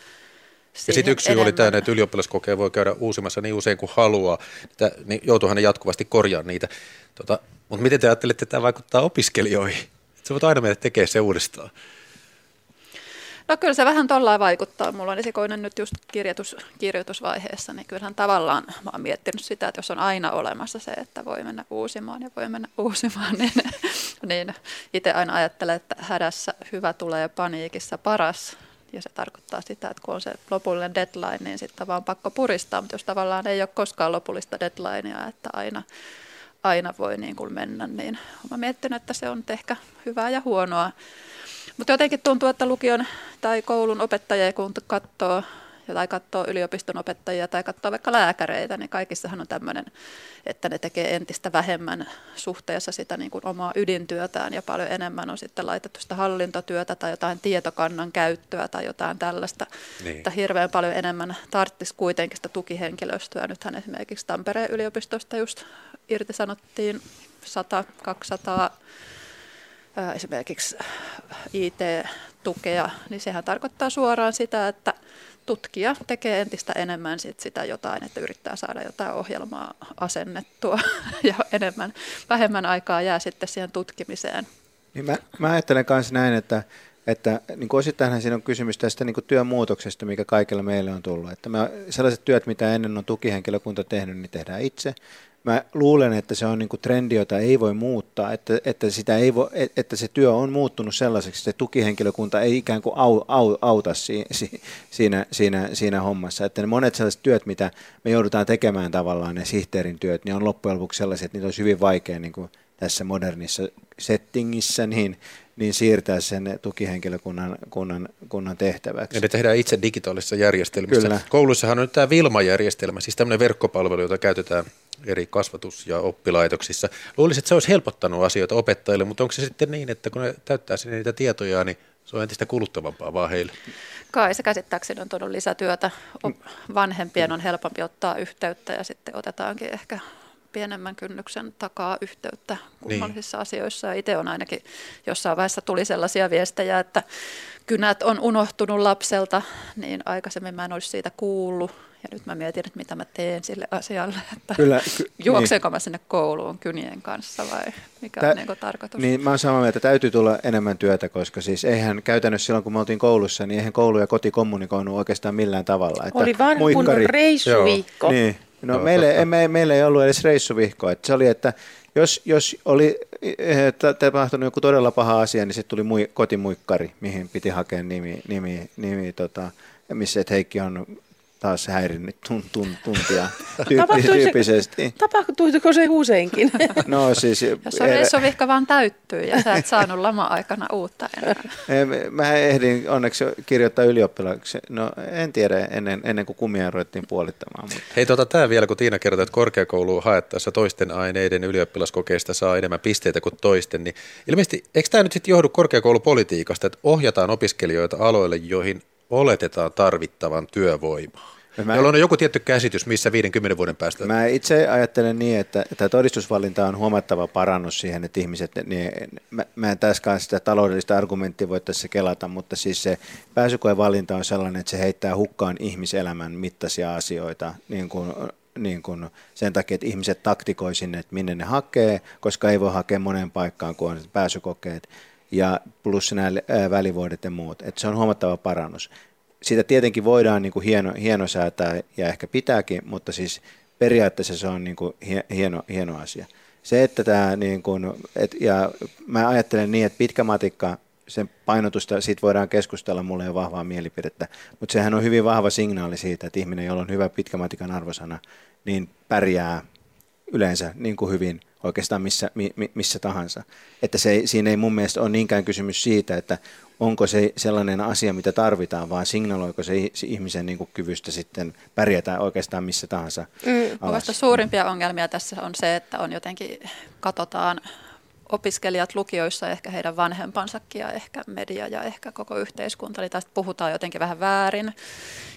ja sitten yksi syy oli tämä, että ylioppilaskokeen voi käydä uusimassa niin usein kuin haluaa, että, niin joutuuhan ne jatkuvasti korjaamaan niitä. Tota, mutta miten te ajattelette, että tämä vaikuttaa opiskelijoihin? Se voit aina mennä tekemään se uudestaan. No kyllä se vähän tollain vaikuttaa. Mulla on esikoinen nyt just kirjoitus, kirjoitusvaiheessa, niin kyllähän tavallaan mä oon miettinyt sitä, että jos on aina olemassa se, että voi mennä uusimaan ja voi mennä uusimaan, niin, niin itse aina ajattelen, että hädässä hyvä tulee paniikissa paras. Ja se tarkoittaa sitä, että kun on se lopullinen deadline, niin sitten vaan pakko puristaa, mutta jos tavallaan ei ole koskaan lopullista deadlinea, että aina, aina voi niin kuin mennä, niin olen miettinyt, että se on ehkä hyvää ja huonoa. Mutta jotenkin tuntuu, että lukion tai koulun opettajia kun katsoo tai katsoo yliopiston opettajia tai katsoo vaikka lääkäreitä, niin kaikissahan on tämmöinen, että ne tekee entistä vähemmän suhteessa sitä niin kuin omaa ydintyötään ja paljon enemmän on sitten laitettu sitä hallintotyötä tai jotain tietokannan käyttöä tai jotain tällaista. Niin. Että hirveän paljon enemmän tarttisi kuitenkin sitä tukihenkilöstöä. Nythän esimerkiksi Tampereen yliopistosta just irtisanottiin 100-200 esimerkiksi IT-tukea, niin sehän tarkoittaa suoraan sitä, että tutkija tekee entistä enemmän sit sitä jotain, että yrittää saada jotain ohjelmaa asennettua ja enemmän, vähemmän aikaa jää sitten siihen tutkimiseen. Niin mä, mä ajattelen myös näin, että, että niin kuin osittain siinä on kysymys tästä niin kuin työmuutoksesta, mikä kaikilla meille on tullut. Että me, sellaiset työt, mitä ennen on tukihenkilökunta tehnyt, niin tehdään itse mä luulen, että se on niin kuin trendi, jota ei voi muuttaa, että, että, sitä ei voi, että se työ on muuttunut sellaiseksi, että se tukihenkilökunta ei ikään kuin au, au, auta si, si, siinä, siinä, siinä hommassa. Että ne monet sellaiset työt, mitä me joudutaan tekemään tavallaan, ne sihteerin työt, niin on loppujen lopuksi sellaisia, että niitä olisi hyvin vaikea niin kuin tässä modernissa settingissä, niin, niin siirtää sen tukihenkilökunnan kunnan, kunnan tehtäväksi. Ja ne tehdään itse digitaalisissa järjestelmissä. Kyllä. Koulussahan on nyt tämä Vilma-järjestelmä, siis tämmöinen verkkopalvelu, jota käytetään eri kasvatus- ja oppilaitoksissa. Luulisin, että se olisi helpottanut asioita opettajille, mutta onko se sitten niin, että kun ne täyttää sinne niitä tietoja, niin se on entistä kuluttavampaa vaan heille? Kai se käsittääkseni on todella lisätyötä. Vanhempien on helpompi ottaa yhteyttä ja sitten otetaankin ehkä pienemmän kynnyksen takaa yhteyttä kummallisissa niin. asioissa. Itse on ainakin jossain vaiheessa tuli sellaisia viestejä, että kynät on unohtunut lapselta, niin aikaisemmin mä en olisi siitä kuullut. Ja nyt mä mietin, että mitä mä teen sille asialle, että Kyllä, ky- juokseeko niin. mä sinne kouluun kynien kanssa vai mikä Tä, on niin tarkoitus? Niin, mä oon samaa mieltä, että täytyy tulla enemmän työtä, koska siis eihän käytännössä silloin, kun me oltiin koulussa, niin eihän koulu ja koti kommunikoinut oikeastaan millään tavalla. Että Oli vaan muikkari, reissuviikko. Niin, no, meille, ei, me, meille ei ollut edes reissuvihko. Että se oli, että jos, jos oli eh, tapahtunut joku todella paha asia, niin sitten tuli mui, kotimuikkari, mihin piti hakea nimi, nimi, nimi tota, missä et Heikki on taas häirinnyt tun, tun, tuntia tyyppisesti. Tapahtuiko se useinkin? No siis... Jos on reissovihka vaan täyttyy ja sä et saanut lama-aikana uutta enää. Mä ehdin onneksi kirjoittaa ylioppilaaksi. No en tiedä ennen, ennen kuin kumia ruvettiin puolittamaan. Mutta. Hei tota tämä vielä, kun Tiina kertoi, että korkeakouluun haettaessa toisten aineiden ylioppilaskokeista saa enemmän pisteitä kuin toisten, niin ilmeisesti, eikö tämä nyt sitten johdu korkeakoulupolitiikasta, että ohjataan opiskelijoita aloille, joihin oletetaan tarvittavan työvoimaa? Mä, jolloin on joku tietty käsitys, missä 50 vuoden päästä. Mä itse ajattelen niin, että tämä todistusvalinta on huomattava parannus siihen, että ihmiset, niin, mä, mä en taaskaan sitä taloudellista argumenttia voi tässä kelata, mutta siis se pääsykoevalinta on sellainen, että se heittää hukkaan ihmiselämän mittaisia asioita, niin kuin niin kuin sen takia, että ihmiset taktikoi sinne, että minne ne hakee, koska ei voi hakea moneen paikkaan, kun on pääsykokeet, ja plus nämä välivuodet ja muut. Että se on huomattava parannus siitä tietenkin voidaan niin kuin hieno, hieno säätää ja ehkä pitääkin, mutta siis periaatteessa se on niin kuin hieno, hieno asia. Se, että tämä, niin kuin, et, ja mä ajattelen niin, että pitkä matikka, sen painotusta, siitä voidaan keskustella, mulle ei vahvaa mielipidettä, mutta sehän on hyvin vahva signaali siitä, että ihminen, jolla on hyvä pitkämatikan arvosana, niin pärjää yleensä niin kuin hyvin oikeastaan missä, mi, missä tahansa. Että se, siinä ei mun mielestä ole niinkään kysymys siitä, että onko se sellainen asia, mitä tarvitaan, vaan signaloiko se, se ihmisen niin kuin, kyvystä sitten pärjätä oikeastaan missä tahansa mm. Vasta suurimpia ongelmia tässä on se, että on jotenkin, katsotaan opiskelijat lukioissa, ehkä heidän vanhempansakin ja ehkä media ja ehkä koko yhteiskunta, eli tästä puhutaan jotenkin vähän väärin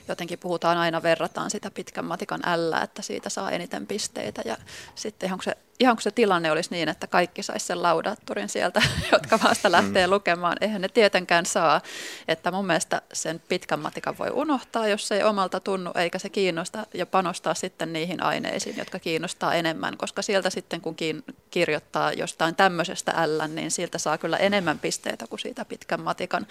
jotenkin puhutaan aina, verrataan sitä pitkän matikan L, että siitä saa eniten pisteitä. Ja sitten ihan kun se, ihan kun se tilanne olisi niin, että kaikki saisi sen laudatturin sieltä, jotka vasta lähtee mm. lukemaan, eihän ne tietenkään saa. Että mun mielestä sen pitkän matikan voi unohtaa, jos se ei omalta tunnu, eikä se kiinnosta, ja panostaa sitten niihin aineisiin, jotka kiinnostaa enemmän, koska sieltä sitten kun kirjoittaa jostain tämmöisestä L, niin sieltä saa kyllä enemmän pisteitä kuin siitä pitkän matikan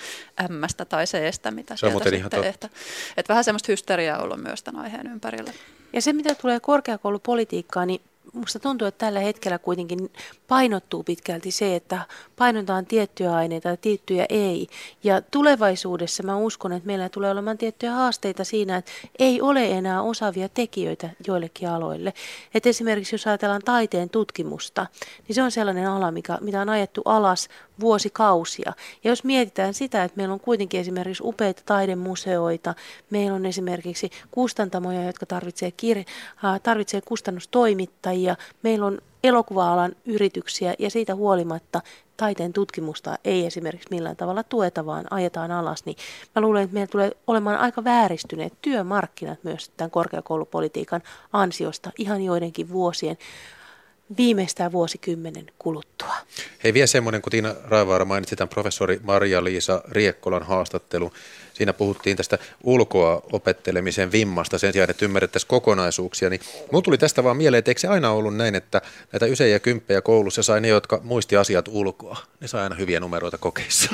M tai C, mitä se sieltä sitten että, että vähän semmoista hysteriaa ollut myös tämän aiheen ympärillä. Ja se, mitä tulee korkeakoulupolitiikkaan, niin Musta tuntuu, että tällä hetkellä kuitenkin painottuu pitkälti se, että painotetaan tiettyjä aineita ja tiettyjä ei. Ja tulevaisuudessa mä uskon, että meillä tulee olemaan tiettyjä haasteita siinä, että ei ole enää osaavia tekijöitä joillekin aloille. Et esimerkiksi jos ajatellaan taiteen tutkimusta, niin se on sellainen ala, mikä, mitä on ajettu alas vuosikausia. Ja jos mietitään sitä, että meillä on kuitenkin esimerkiksi upeita taidemuseoita, meillä on esimerkiksi kustantamoja, jotka tarvitsee, kir- tarvitsee kustannustoimittajia, meillä on elokuva-alan yrityksiä ja siitä huolimatta taiteen tutkimusta ei esimerkiksi millään tavalla tueta, vaan ajetaan alas, niin mä luulen, että meillä tulee olemaan aika vääristyneet työmarkkinat myös tämän korkeakoulupolitiikan ansiosta ihan joidenkin vuosien viimeistään vuosikymmenen kuluttua. Hei vielä semmoinen, kun Tiina Raivaara mainitsi tämän professori Maria-Liisa Riekkolan haastattelun. Siinä puhuttiin tästä ulkoa opettelemisen vimmasta sen sijaan, että ymmärrettäisiin kokonaisuuksia. Niin mun tuli tästä vaan mieleen, että eikö se aina ollut näin, että näitä ysejä ja kymppejä koulussa sai ne, jotka muisti asiat ulkoa. Ne sai aina hyviä numeroita kokeissa.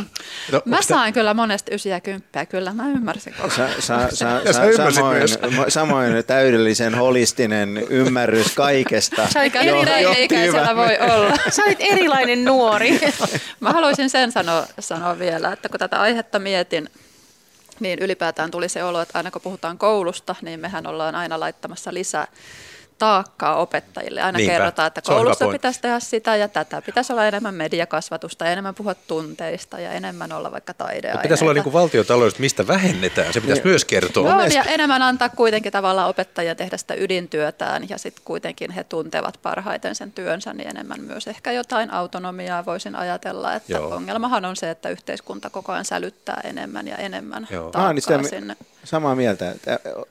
No, mä sain sitä... kyllä monesti ysiä ja kymppejä, kyllä mä ymmärsin koko sa, sa, sa, sa, samoin, samoin täydellisen holistinen ymmärrys kaikesta. Sä olit eri voi olla. Sä olit erilainen nuori. mä haluaisin sen sanoa, sanoa vielä, että kun tätä aihetta mietin, niin ylipäätään tuli se olo, että aina kun puhutaan koulusta, niin mehän ollaan aina laittamassa lisää taakkaa opettajille. Aina Niinpä. kerrotaan, että koulussa pitäisi tehdä sitä ja tätä. Pitäisi olla enemmän mediakasvatusta, enemmän puhua tunteista ja enemmän olla vaikka taideaineita. Pitäisi olla niin kuin valtiotaloudesta, mistä vähennetään. Se pitäisi myös kertoa. Joo, ja enemmän antaa kuitenkin tavallaan opettajia tehdä sitä ydintyötään ja sitten kuitenkin he tuntevat parhaiten sen työnsä, niin enemmän myös ehkä jotain autonomiaa voisin ajatella. Että Joo. ongelmahan on se, että yhteiskunta koko ajan sälyttää enemmän ja enemmän Joo. taakkaa ah, niin sinne. Samaa mieltä.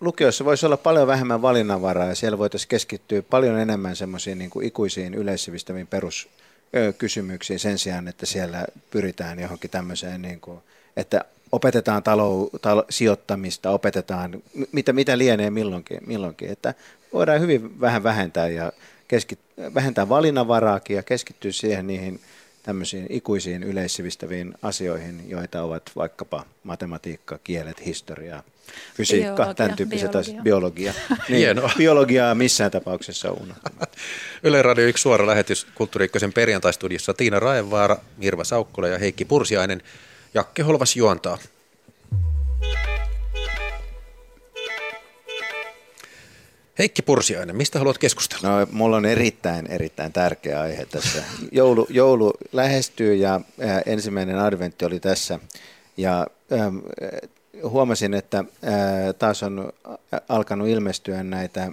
Lukiossa voisi olla paljon vähemmän valinnanvaraa ja siellä voitaisiin keskittyä paljon enemmän semmoisiin niin kuin ikuisiin yleissivistäviin peruskysymyksiin sen sijaan, että siellä pyritään johonkin tämmöiseen, niin kuin, että opetetaan talou, talo, sijoittamista, opetetaan mitä, mitä lienee milloinkin, milloinkin. Että voidaan hyvin vähän vähentää ja keskit, vähentää valinnanvaraakin ja keskittyä siihen niihin tämmöisiin ikuisiin yleissivistäviin asioihin, joita ovat vaikkapa matematiikka, kielet, historia, fysiikka, biologia, tämän tyyppiset biologia. asiat, biologia. Niin, biologiaa missään tapauksessa on Yle Radio 1 suora lähetys Kulttuuri perjantaistudiossa Tiina Raevaara, Mirva Saukkola ja Heikki Pursiainen. Jakke Holvas juontaa. Heikki Pursiainen, mistä haluat keskustella? No, mulla on erittäin, erittäin tärkeä aihe tässä. Joulu, joulu lähestyy ja ää, ensimmäinen adventti oli tässä. Ja ää, huomasin, että ää, taas on alkanut ilmestyä näitä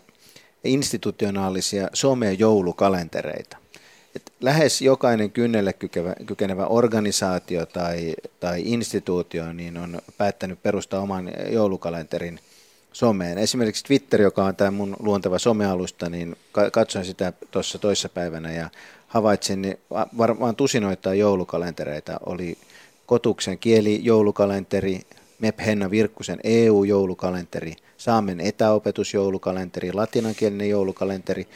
institutionaalisia some-joulukalentereita. Et lähes jokainen kynnelle kykenevä, kykenevä organisaatio tai, tai instituutio niin on päättänyt perustaa oman joulukalenterin someen. Esimerkiksi Twitter, joka on tämä mun luonteva somealusta, niin katsoin sitä tuossa toissapäivänä ja havaitsin, niin varmaan tusinoittaa joulukalentereita. Oli Kotuksen kieli joulukalenteri, MEP Henna Virkkusen EU-joulukalenteri, Saamen etäopetusjoulukalenteri, latinankielinen joulukalenteri,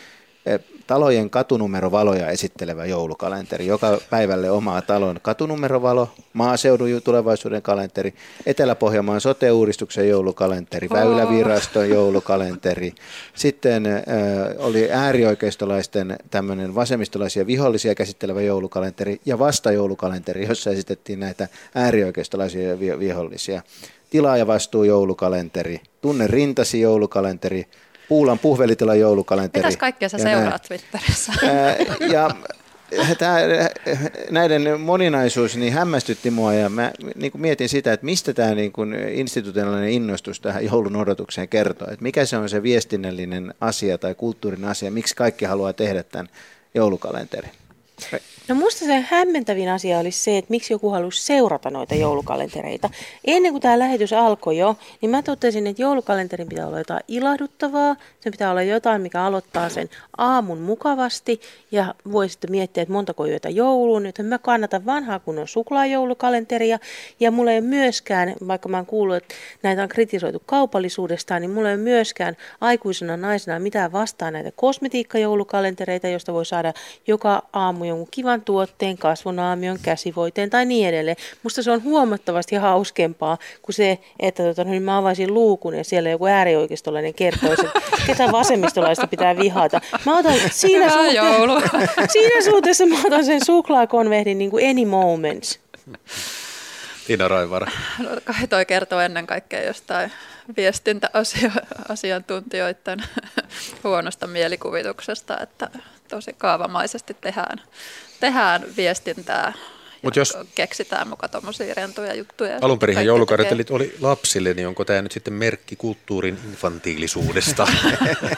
Eh, talojen katunumerovaloja esittelevä joulukalenteri. Joka päivälle omaa talon katunumerovalo, maaseudun tulevaisuuden kalenteri, Etelä-Pohjanmaan sote-uudistuksen joulukalenteri. Väyläviraston joulukalenteri. Sitten äh, oli äärioikeistolaisten tämmöinen vasemmistolaisia vihollisia käsittelevä joulukalenteri ja vastajoulukalenteri, jossa esitettiin näitä äärioikeistolaisia vihollisia. Tilaajavastuu joulukalenteri, tunne rintasi joulukalenteri, Puulan puhvelitilan joulukalenteri. Mitäs kaikkea sä seuraat Twitterissä? ja tämä, näiden moninaisuus niin hämmästytti mua ja mä niin kuin mietin sitä, että mistä tämä niin kuin institutionaalinen innostus tähän joulun odotukseen kertoo. Että mikä se on se viestinnällinen asia tai kulttuurin asia, miksi kaikki haluaa tehdä tämän joulukalenterin. No musta se hämmentävin asia olisi se, että miksi joku halusi seurata noita joulukalentereita. Ennen kuin tämä lähetys alkoi jo, niin mä totesin, että joulukalenterin pitää olla jotain ilahduttavaa. Se pitää olla jotain, mikä aloittaa sen aamun mukavasti ja voi sitten miettiä, että montako yötä jouluun. Joten mä kannatan vanhaa kunnon suklaajoulukalenteria. Ja mulla ei ole myöskään, vaikka mä oon kuullut, että näitä on kritisoitu kaupallisuudestaan, niin mulla ei ole myöskään aikuisena naisena mitään vastaan näitä kosmetiikkajoulukalentereita, joista voi saada joka aamu jonkun kivan tuotteen, kasvonaamion, käsivoiteen tai niin edelleen. Musta se on huomattavasti hauskempaa kuin se, että tota, niin mä avaisin luukun ja siellä joku äärioikeistolainen kertoisi, että ketä vasemmistolaista pitää vihata. Mä otan siinä, suhte- siinä suhteessa mä otan sen suklaakonvehdin niin kuin any moments. Tiina Raivara. No, kai toi kertoo ennen kaikkea jostain viestintäasiantuntijoiden huonosta mielikuvituksesta, että tosi kaavamaisesti tehdään, tehdään viestintää Mut jos, keksitään muka tuommoisia rentoja juttuja. Alun perin Kaikki joulukalenterit oli lapsille, niin onko tämä nyt sitten merkki kulttuurin infantiilisuudesta?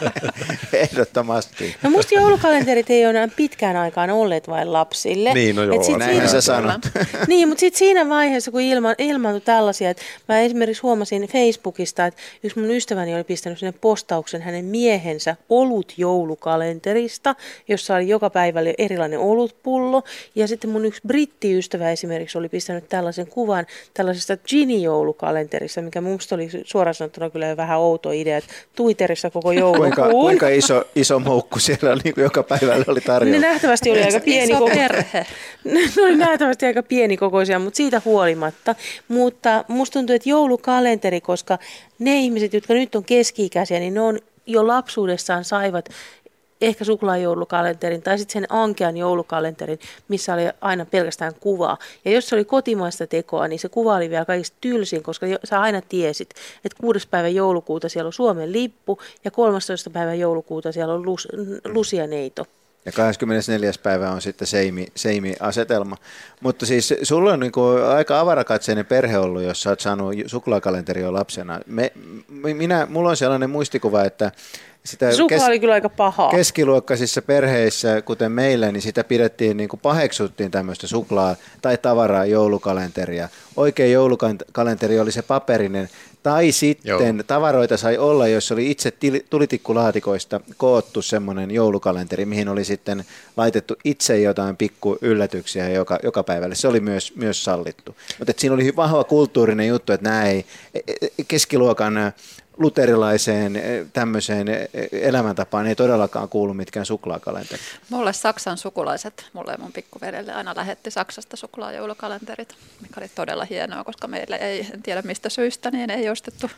Ehdottomasti. No musta joulukalenterit ei ole pitkään aikaan olleet vain lapsille. Niin, no joo, Et sit Näinhän siinä- sä sanot. niin, mutta sitten siinä vaiheessa, kun ilma, ilmaantui tällaisia, että mä esimerkiksi huomasin Facebookista, että yksi mun ystäväni oli pistänyt sinne postauksen hänen miehensä olut joulukalenterista, jossa oli joka päivä erilainen olutpullo. Ja sitten mun yksi brittiystävä esimerkiksi oli pistänyt tällaisen kuvan tällaisesta Ginny-joulukalenterista, mikä mielestä oli suoraan sanottuna kyllä jo vähän outo idea, että Twitterissä koko joulukuun. Kuinka, kuinka iso, iso moukku siellä oli, niin kuin joka päivällä oli Ne tarjolla? nähtävästi oli aika pieni koko... perhe. ne oli nähtävästi aika pienikokoisia, mutta siitä huolimatta. Mutta musta tuntuu, että joulukalenteri, koska ne ihmiset, jotka nyt on keski-ikäisiä, niin ne on jo lapsuudessaan saivat ehkä suklaajoulukalenterin tai sitten sen ankean joulukalenterin, missä oli aina pelkästään kuva. Ja jos se oli kotimaista tekoa, niin se kuva oli vielä kaikista tylsin, koska sä aina tiesit, että kuudes päivä joulukuuta siellä on Suomen lippu ja 13. päivä joulukuuta siellä on Lus, Lusia-neito. Ja 24. päivä on sitten seimi, seimi-asetelma. Mutta siis sulla on niin aika avarakatseinen perhe ollut, jos sä oot saanut suklaakalenteria lapsena. Me, minä, mulla on sellainen muistikuva, että sitä Suklaa oli kyllä aika pahaa. keskiluokkaisissa perheissä, kuten meillä, niin sitä pidettiin, niin kuin paheksuttiin tämmöistä suklaa- tai tavaraa joulukalenteria. Oikea joulukalenteri oli se paperinen, tai sitten Joo. Tavaroita sai olla, jos oli itse tulitikkulaatikoista koottu semmoinen joulukalenteri, mihin oli sitten laitettu itse jotain pikku yllätyksiä joka, joka päivälle. Se oli myös, myös sallittu. Mutta siinä oli vahva kulttuurinen juttu, että nämä ei e- e- keskiluokan luterilaiseen eh, tämmöiseen eh, elämäntapaan ei todellakaan kuulu mitkään suklaakalenterit. Mulle Saksan sukulaiset, mulle ja mun pikkuvedelle aina lähetti Saksasta suklaajoulukalenterit, mikä oli todella hienoa, koska meillä ei, en tiedä mistä syystä, niin ei ostettu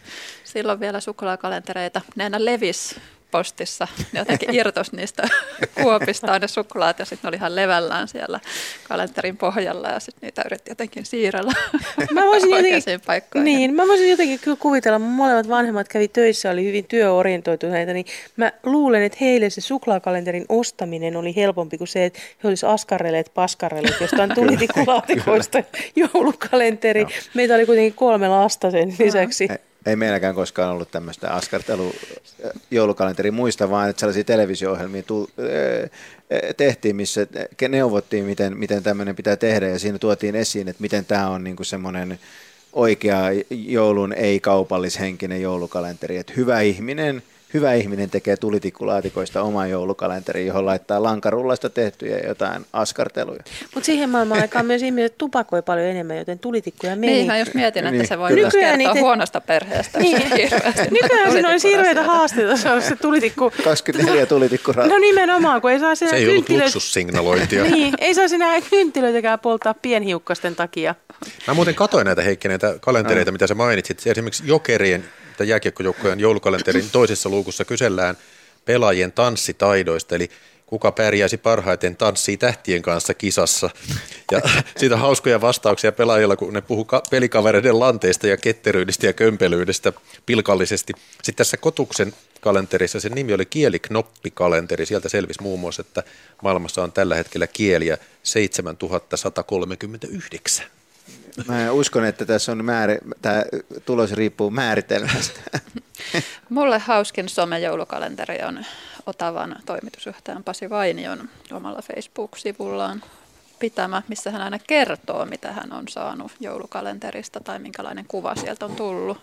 silloin vielä suklaakalentereita. Ne aina levis postissa, ne jotenkin irtos niistä kuopista ne suklaat ja sitten ne oli ihan levällään siellä kalenterin pohjalla ja sitten niitä yritti jotenkin siirrellä Mä voisin oikeisiin jotenkin, paikkoihin. niin, mä voisin jotenkin kyllä kuvitella, mun molemmat vanhemmat kävi töissä, oli hyvin työorientoituneita, niin mä luulen, että heille se suklaakalenterin ostaminen oli helpompi kuin se, että he olisivat askarrelleet paskarrelleet jostain tulitikkulaatikoista joulukalenteri. Meitä oli kuitenkin kolme lasta sen lisäksi. Ei- Ei meilläkään koskaan ollut tämmöistä askartelu joulukalenteri muista, vaan että sellaisia televisio-ohjelmia äh, äh, tehtiin, missä neuvottiin, miten, miten tämmöinen pitää tehdä. Ja siinä tuotiin esiin, että miten tämä on niinku semmoinen oikea joulun ei-kaupallishenkinen joulukalenteri, että hyvä ihminen, hyvä ihminen tekee tulitikkulaatikoista oman joulukalenterin, johon laittaa lankarullasta tehtyjä jotain askarteluja. Mutta siihen maailman aikaan myös ihmiset tupakoi paljon enemmän, joten tulitikkuja meni. Niin, mä just mietin, että Niin, se voi kyllä. myös kertoa niitä- huonosta perheestä. Niin. Nykyään siinä olisi hirveitä haasteita, se on se tulitikku. 24 tulitikkuraa. No nimenomaan, kun ei saa Se enää ei ollut luksussignalointia. Niin, ei saisi enää kynttilöitäkään polttaa pienhiukkasten takia. Mä muuten katoin näitä Heikki, näitä kalentereita, mitä sä mainitsit. Esimerkiksi Jokerien tai jääkiekkojoukkojen joulukalenterin toisessa luukussa kysellään pelaajien tanssitaidoista, eli kuka pärjäisi parhaiten tanssii tähtien kanssa kisassa. Ja siitä hauskoja vastauksia pelaajilla, kun ne puhuu ka- pelikavereiden lanteista ja ketteryydestä ja kömpelyydestä pilkallisesti. Sitten tässä Kotuksen kalenterissa sen nimi oli kieliknoppikalenteri. Sieltä selvisi muun muassa, että maailmassa on tällä hetkellä kieliä 7139. Mä uskon, että tässä on määrä, tämä tulos riippuu määritelmästä. Mulle hauskin somejoulukalenteri on Otavan toimitusjohtajan Pasi Vainion omalla Facebook-sivullaan pitämä, missä hän aina kertoo, mitä hän on saanut joulukalenterista tai minkälainen kuva sieltä on tullut.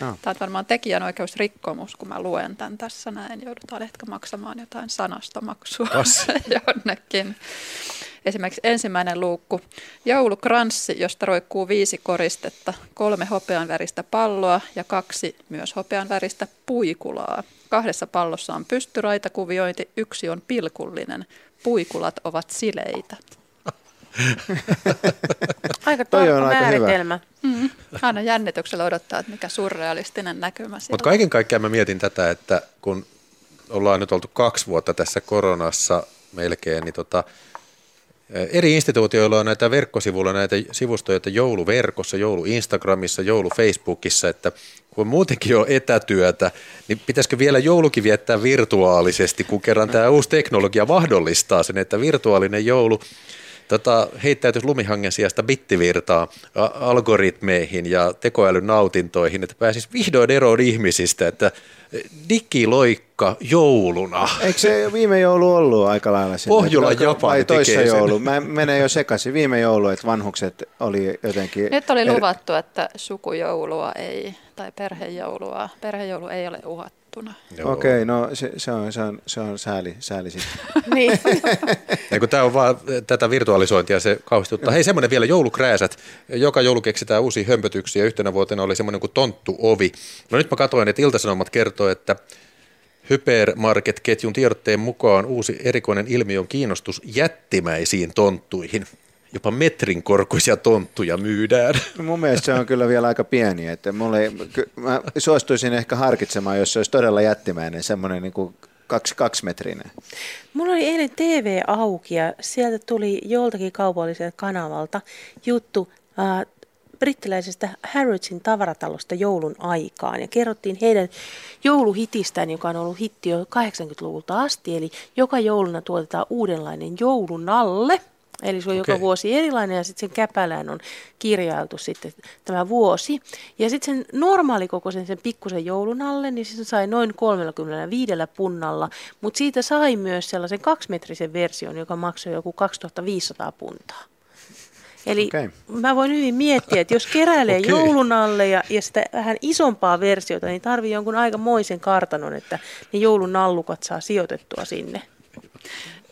No. Tämä on varmaan tekijänoikeusrikkomus, kun mä luen tämän tässä näin. Joudutaan ehkä maksamaan jotain sanastomaksua jonnekin. Esimerkiksi ensimmäinen luukku. Joulukranssi, josta roikkuu viisi koristetta, kolme hopean väristä palloa ja kaksi myös hopean väristä puikulaa. Kahdessa pallossa on pystyraitakuviointi, yksi on pilkullinen. Puikulat ovat sileitä. Aika tarkka on aika hyvä. määritelmä. Mm. Aina jännityksellä odottaa, että mikä surrealistinen näkymä siellä Mutta kaiken kaikkiaan mä mietin tätä, että kun ollaan nyt oltu kaksi vuotta tässä koronassa melkein, niin tota, eri instituutioilla on näitä verkkosivuilla näitä sivustoja, että jouluverkossa, joulu Instagramissa, joulu Facebookissa, että kun muutenkin on etätyötä, niin pitäisikö vielä joulukin viettää virtuaalisesti, kun kerran tämä uusi teknologia mahdollistaa sen, että virtuaalinen joulu tota, heittäytyisi lumihangen sijasta bittivirtaa algoritmeihin ja tekoälyn nautintoihin, että pääsisi vihdoin eroon ihmisistä, että digiloikka jouluna. Eikö se viime joulu ollut aika lailla sinne? Pohjola Japani Vai toissa joulu? Mä menen jo sekaisin. Viime joulu, että vanhukset oli jotenkin... Nyt oli luvattu, että sukujoulua ei, tai perhejoulua, perhejoulu ei ole uhattuna. Okei, okay, no se, se, on, se, on, se on sääli, sääli sitten. niin. kun tämä on vaan tätä virtualisointia, se kauhistuttaa. Hei, semmoinen vielä joulukrääsät. Joka joulu keksitään uusia hömpötyksiä. Yhtenä vuotena oli semmoinen kuin tonttuovi. No nyt mä katsoin, että Iltasanomat kertoo, että Hypermarket-ketjun tiedotteen mukaan uusi erikoinen ilmiö on kiinnostus jättimäisiin tonttuihin jopa metrin korkuisia tonttuja myydään. No mun mielestä se on kyllä vielä aika pieni. Että mulle, mä suostuisin ehkä harkitsemaan, jos se olisi todella jättimäinen, semmoinen niin kuin kaksi, kaksi metrinen. Mulla oli eilen TV auki ja sieltä tuli joltakin kaupalliselta kanavalta juttu äh, brittiläisestä Harrodsin tavaratalosta joulun aikaan ja kerrottiin heidän jouluhitistään, joka on ollut hitti jo 80-luvulta asti. Eli joka jouluna tuotetaan uudenlainen joulunalle – Eli se on okay. joka vuosi erilainen ja sitten sen käpälään on kirjailtu sitten tämä vuosi. Ja sitten sen normaalikokoisen, sen pikkusen joulun alle, niin se sai noin 35 punnalla, mutta siitä sai myös sellaisen kaksimetrisen version, joka maksoi joku 2500 puntaa. Eli okay. mä voin hyvin miettiä, että jos keräilee okay. joulun alle ja, ja sitä vähän isompaa versiota, niin tarvii jonkun aikamoisen kartanon, että ne joulun nallukat saa sijoitettua sinne.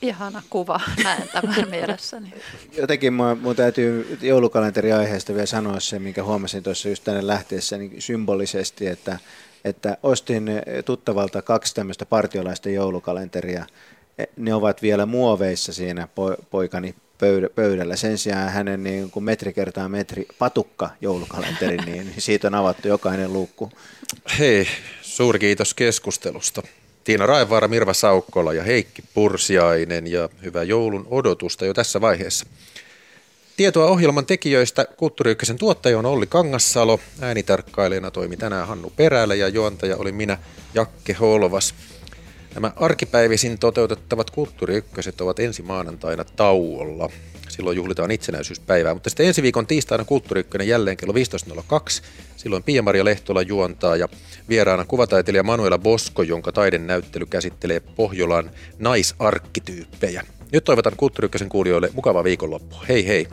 Ihana kuva, näen tämän mielessäni. Jotenkin mun, mun täytyy joulukalenteriaiheesta vielä sanoa se, minkä huomasin tuossa just tänne lähteessä niin symbolisesti, että, että ostin tuttavalta kaksi tämmöistä partiolaista joulukalenteria. Ne ovat vielä muoveissa siinä poikani pöydällä. Sen sijaan hänen niin kuin metri kertaa metri patukka joulukalenteri, niin siitä on avattu jokainen luukku. Hei, suuri kiitos keskustelusta. Tiina Raivaara, Mirva Saukkola ja Heikki Pursiainen ja hyvää joulun odotusta jo tässä vaiheessa. Tietoa ohjelman tekijöistä Kulttuuri tuottaja on Olli Kangassalo, äänitarkkailijana toimi tänään Hannu Perälä ja juontaja oli minä Jakke Holvas. Nämä arkipäivisin toteutettavat Kulttuuri ovat ensi maanantaina tauolla. Silloin juhlitaan itsenäisyyspäivää, mutta sitten ensi viikon tiistaina Kulttuuri jälleen kello 15.02. Silloin Pia-Maria Lehtola juontaa ja vieraana kuvataiteilija Manuela Bosko, jonka näyttely käsittelee Pohjolan naisarkkityyppejä. Nyt toivotan Kulttuuri kuulijoille mukavaa viikonloppua. Hei hei!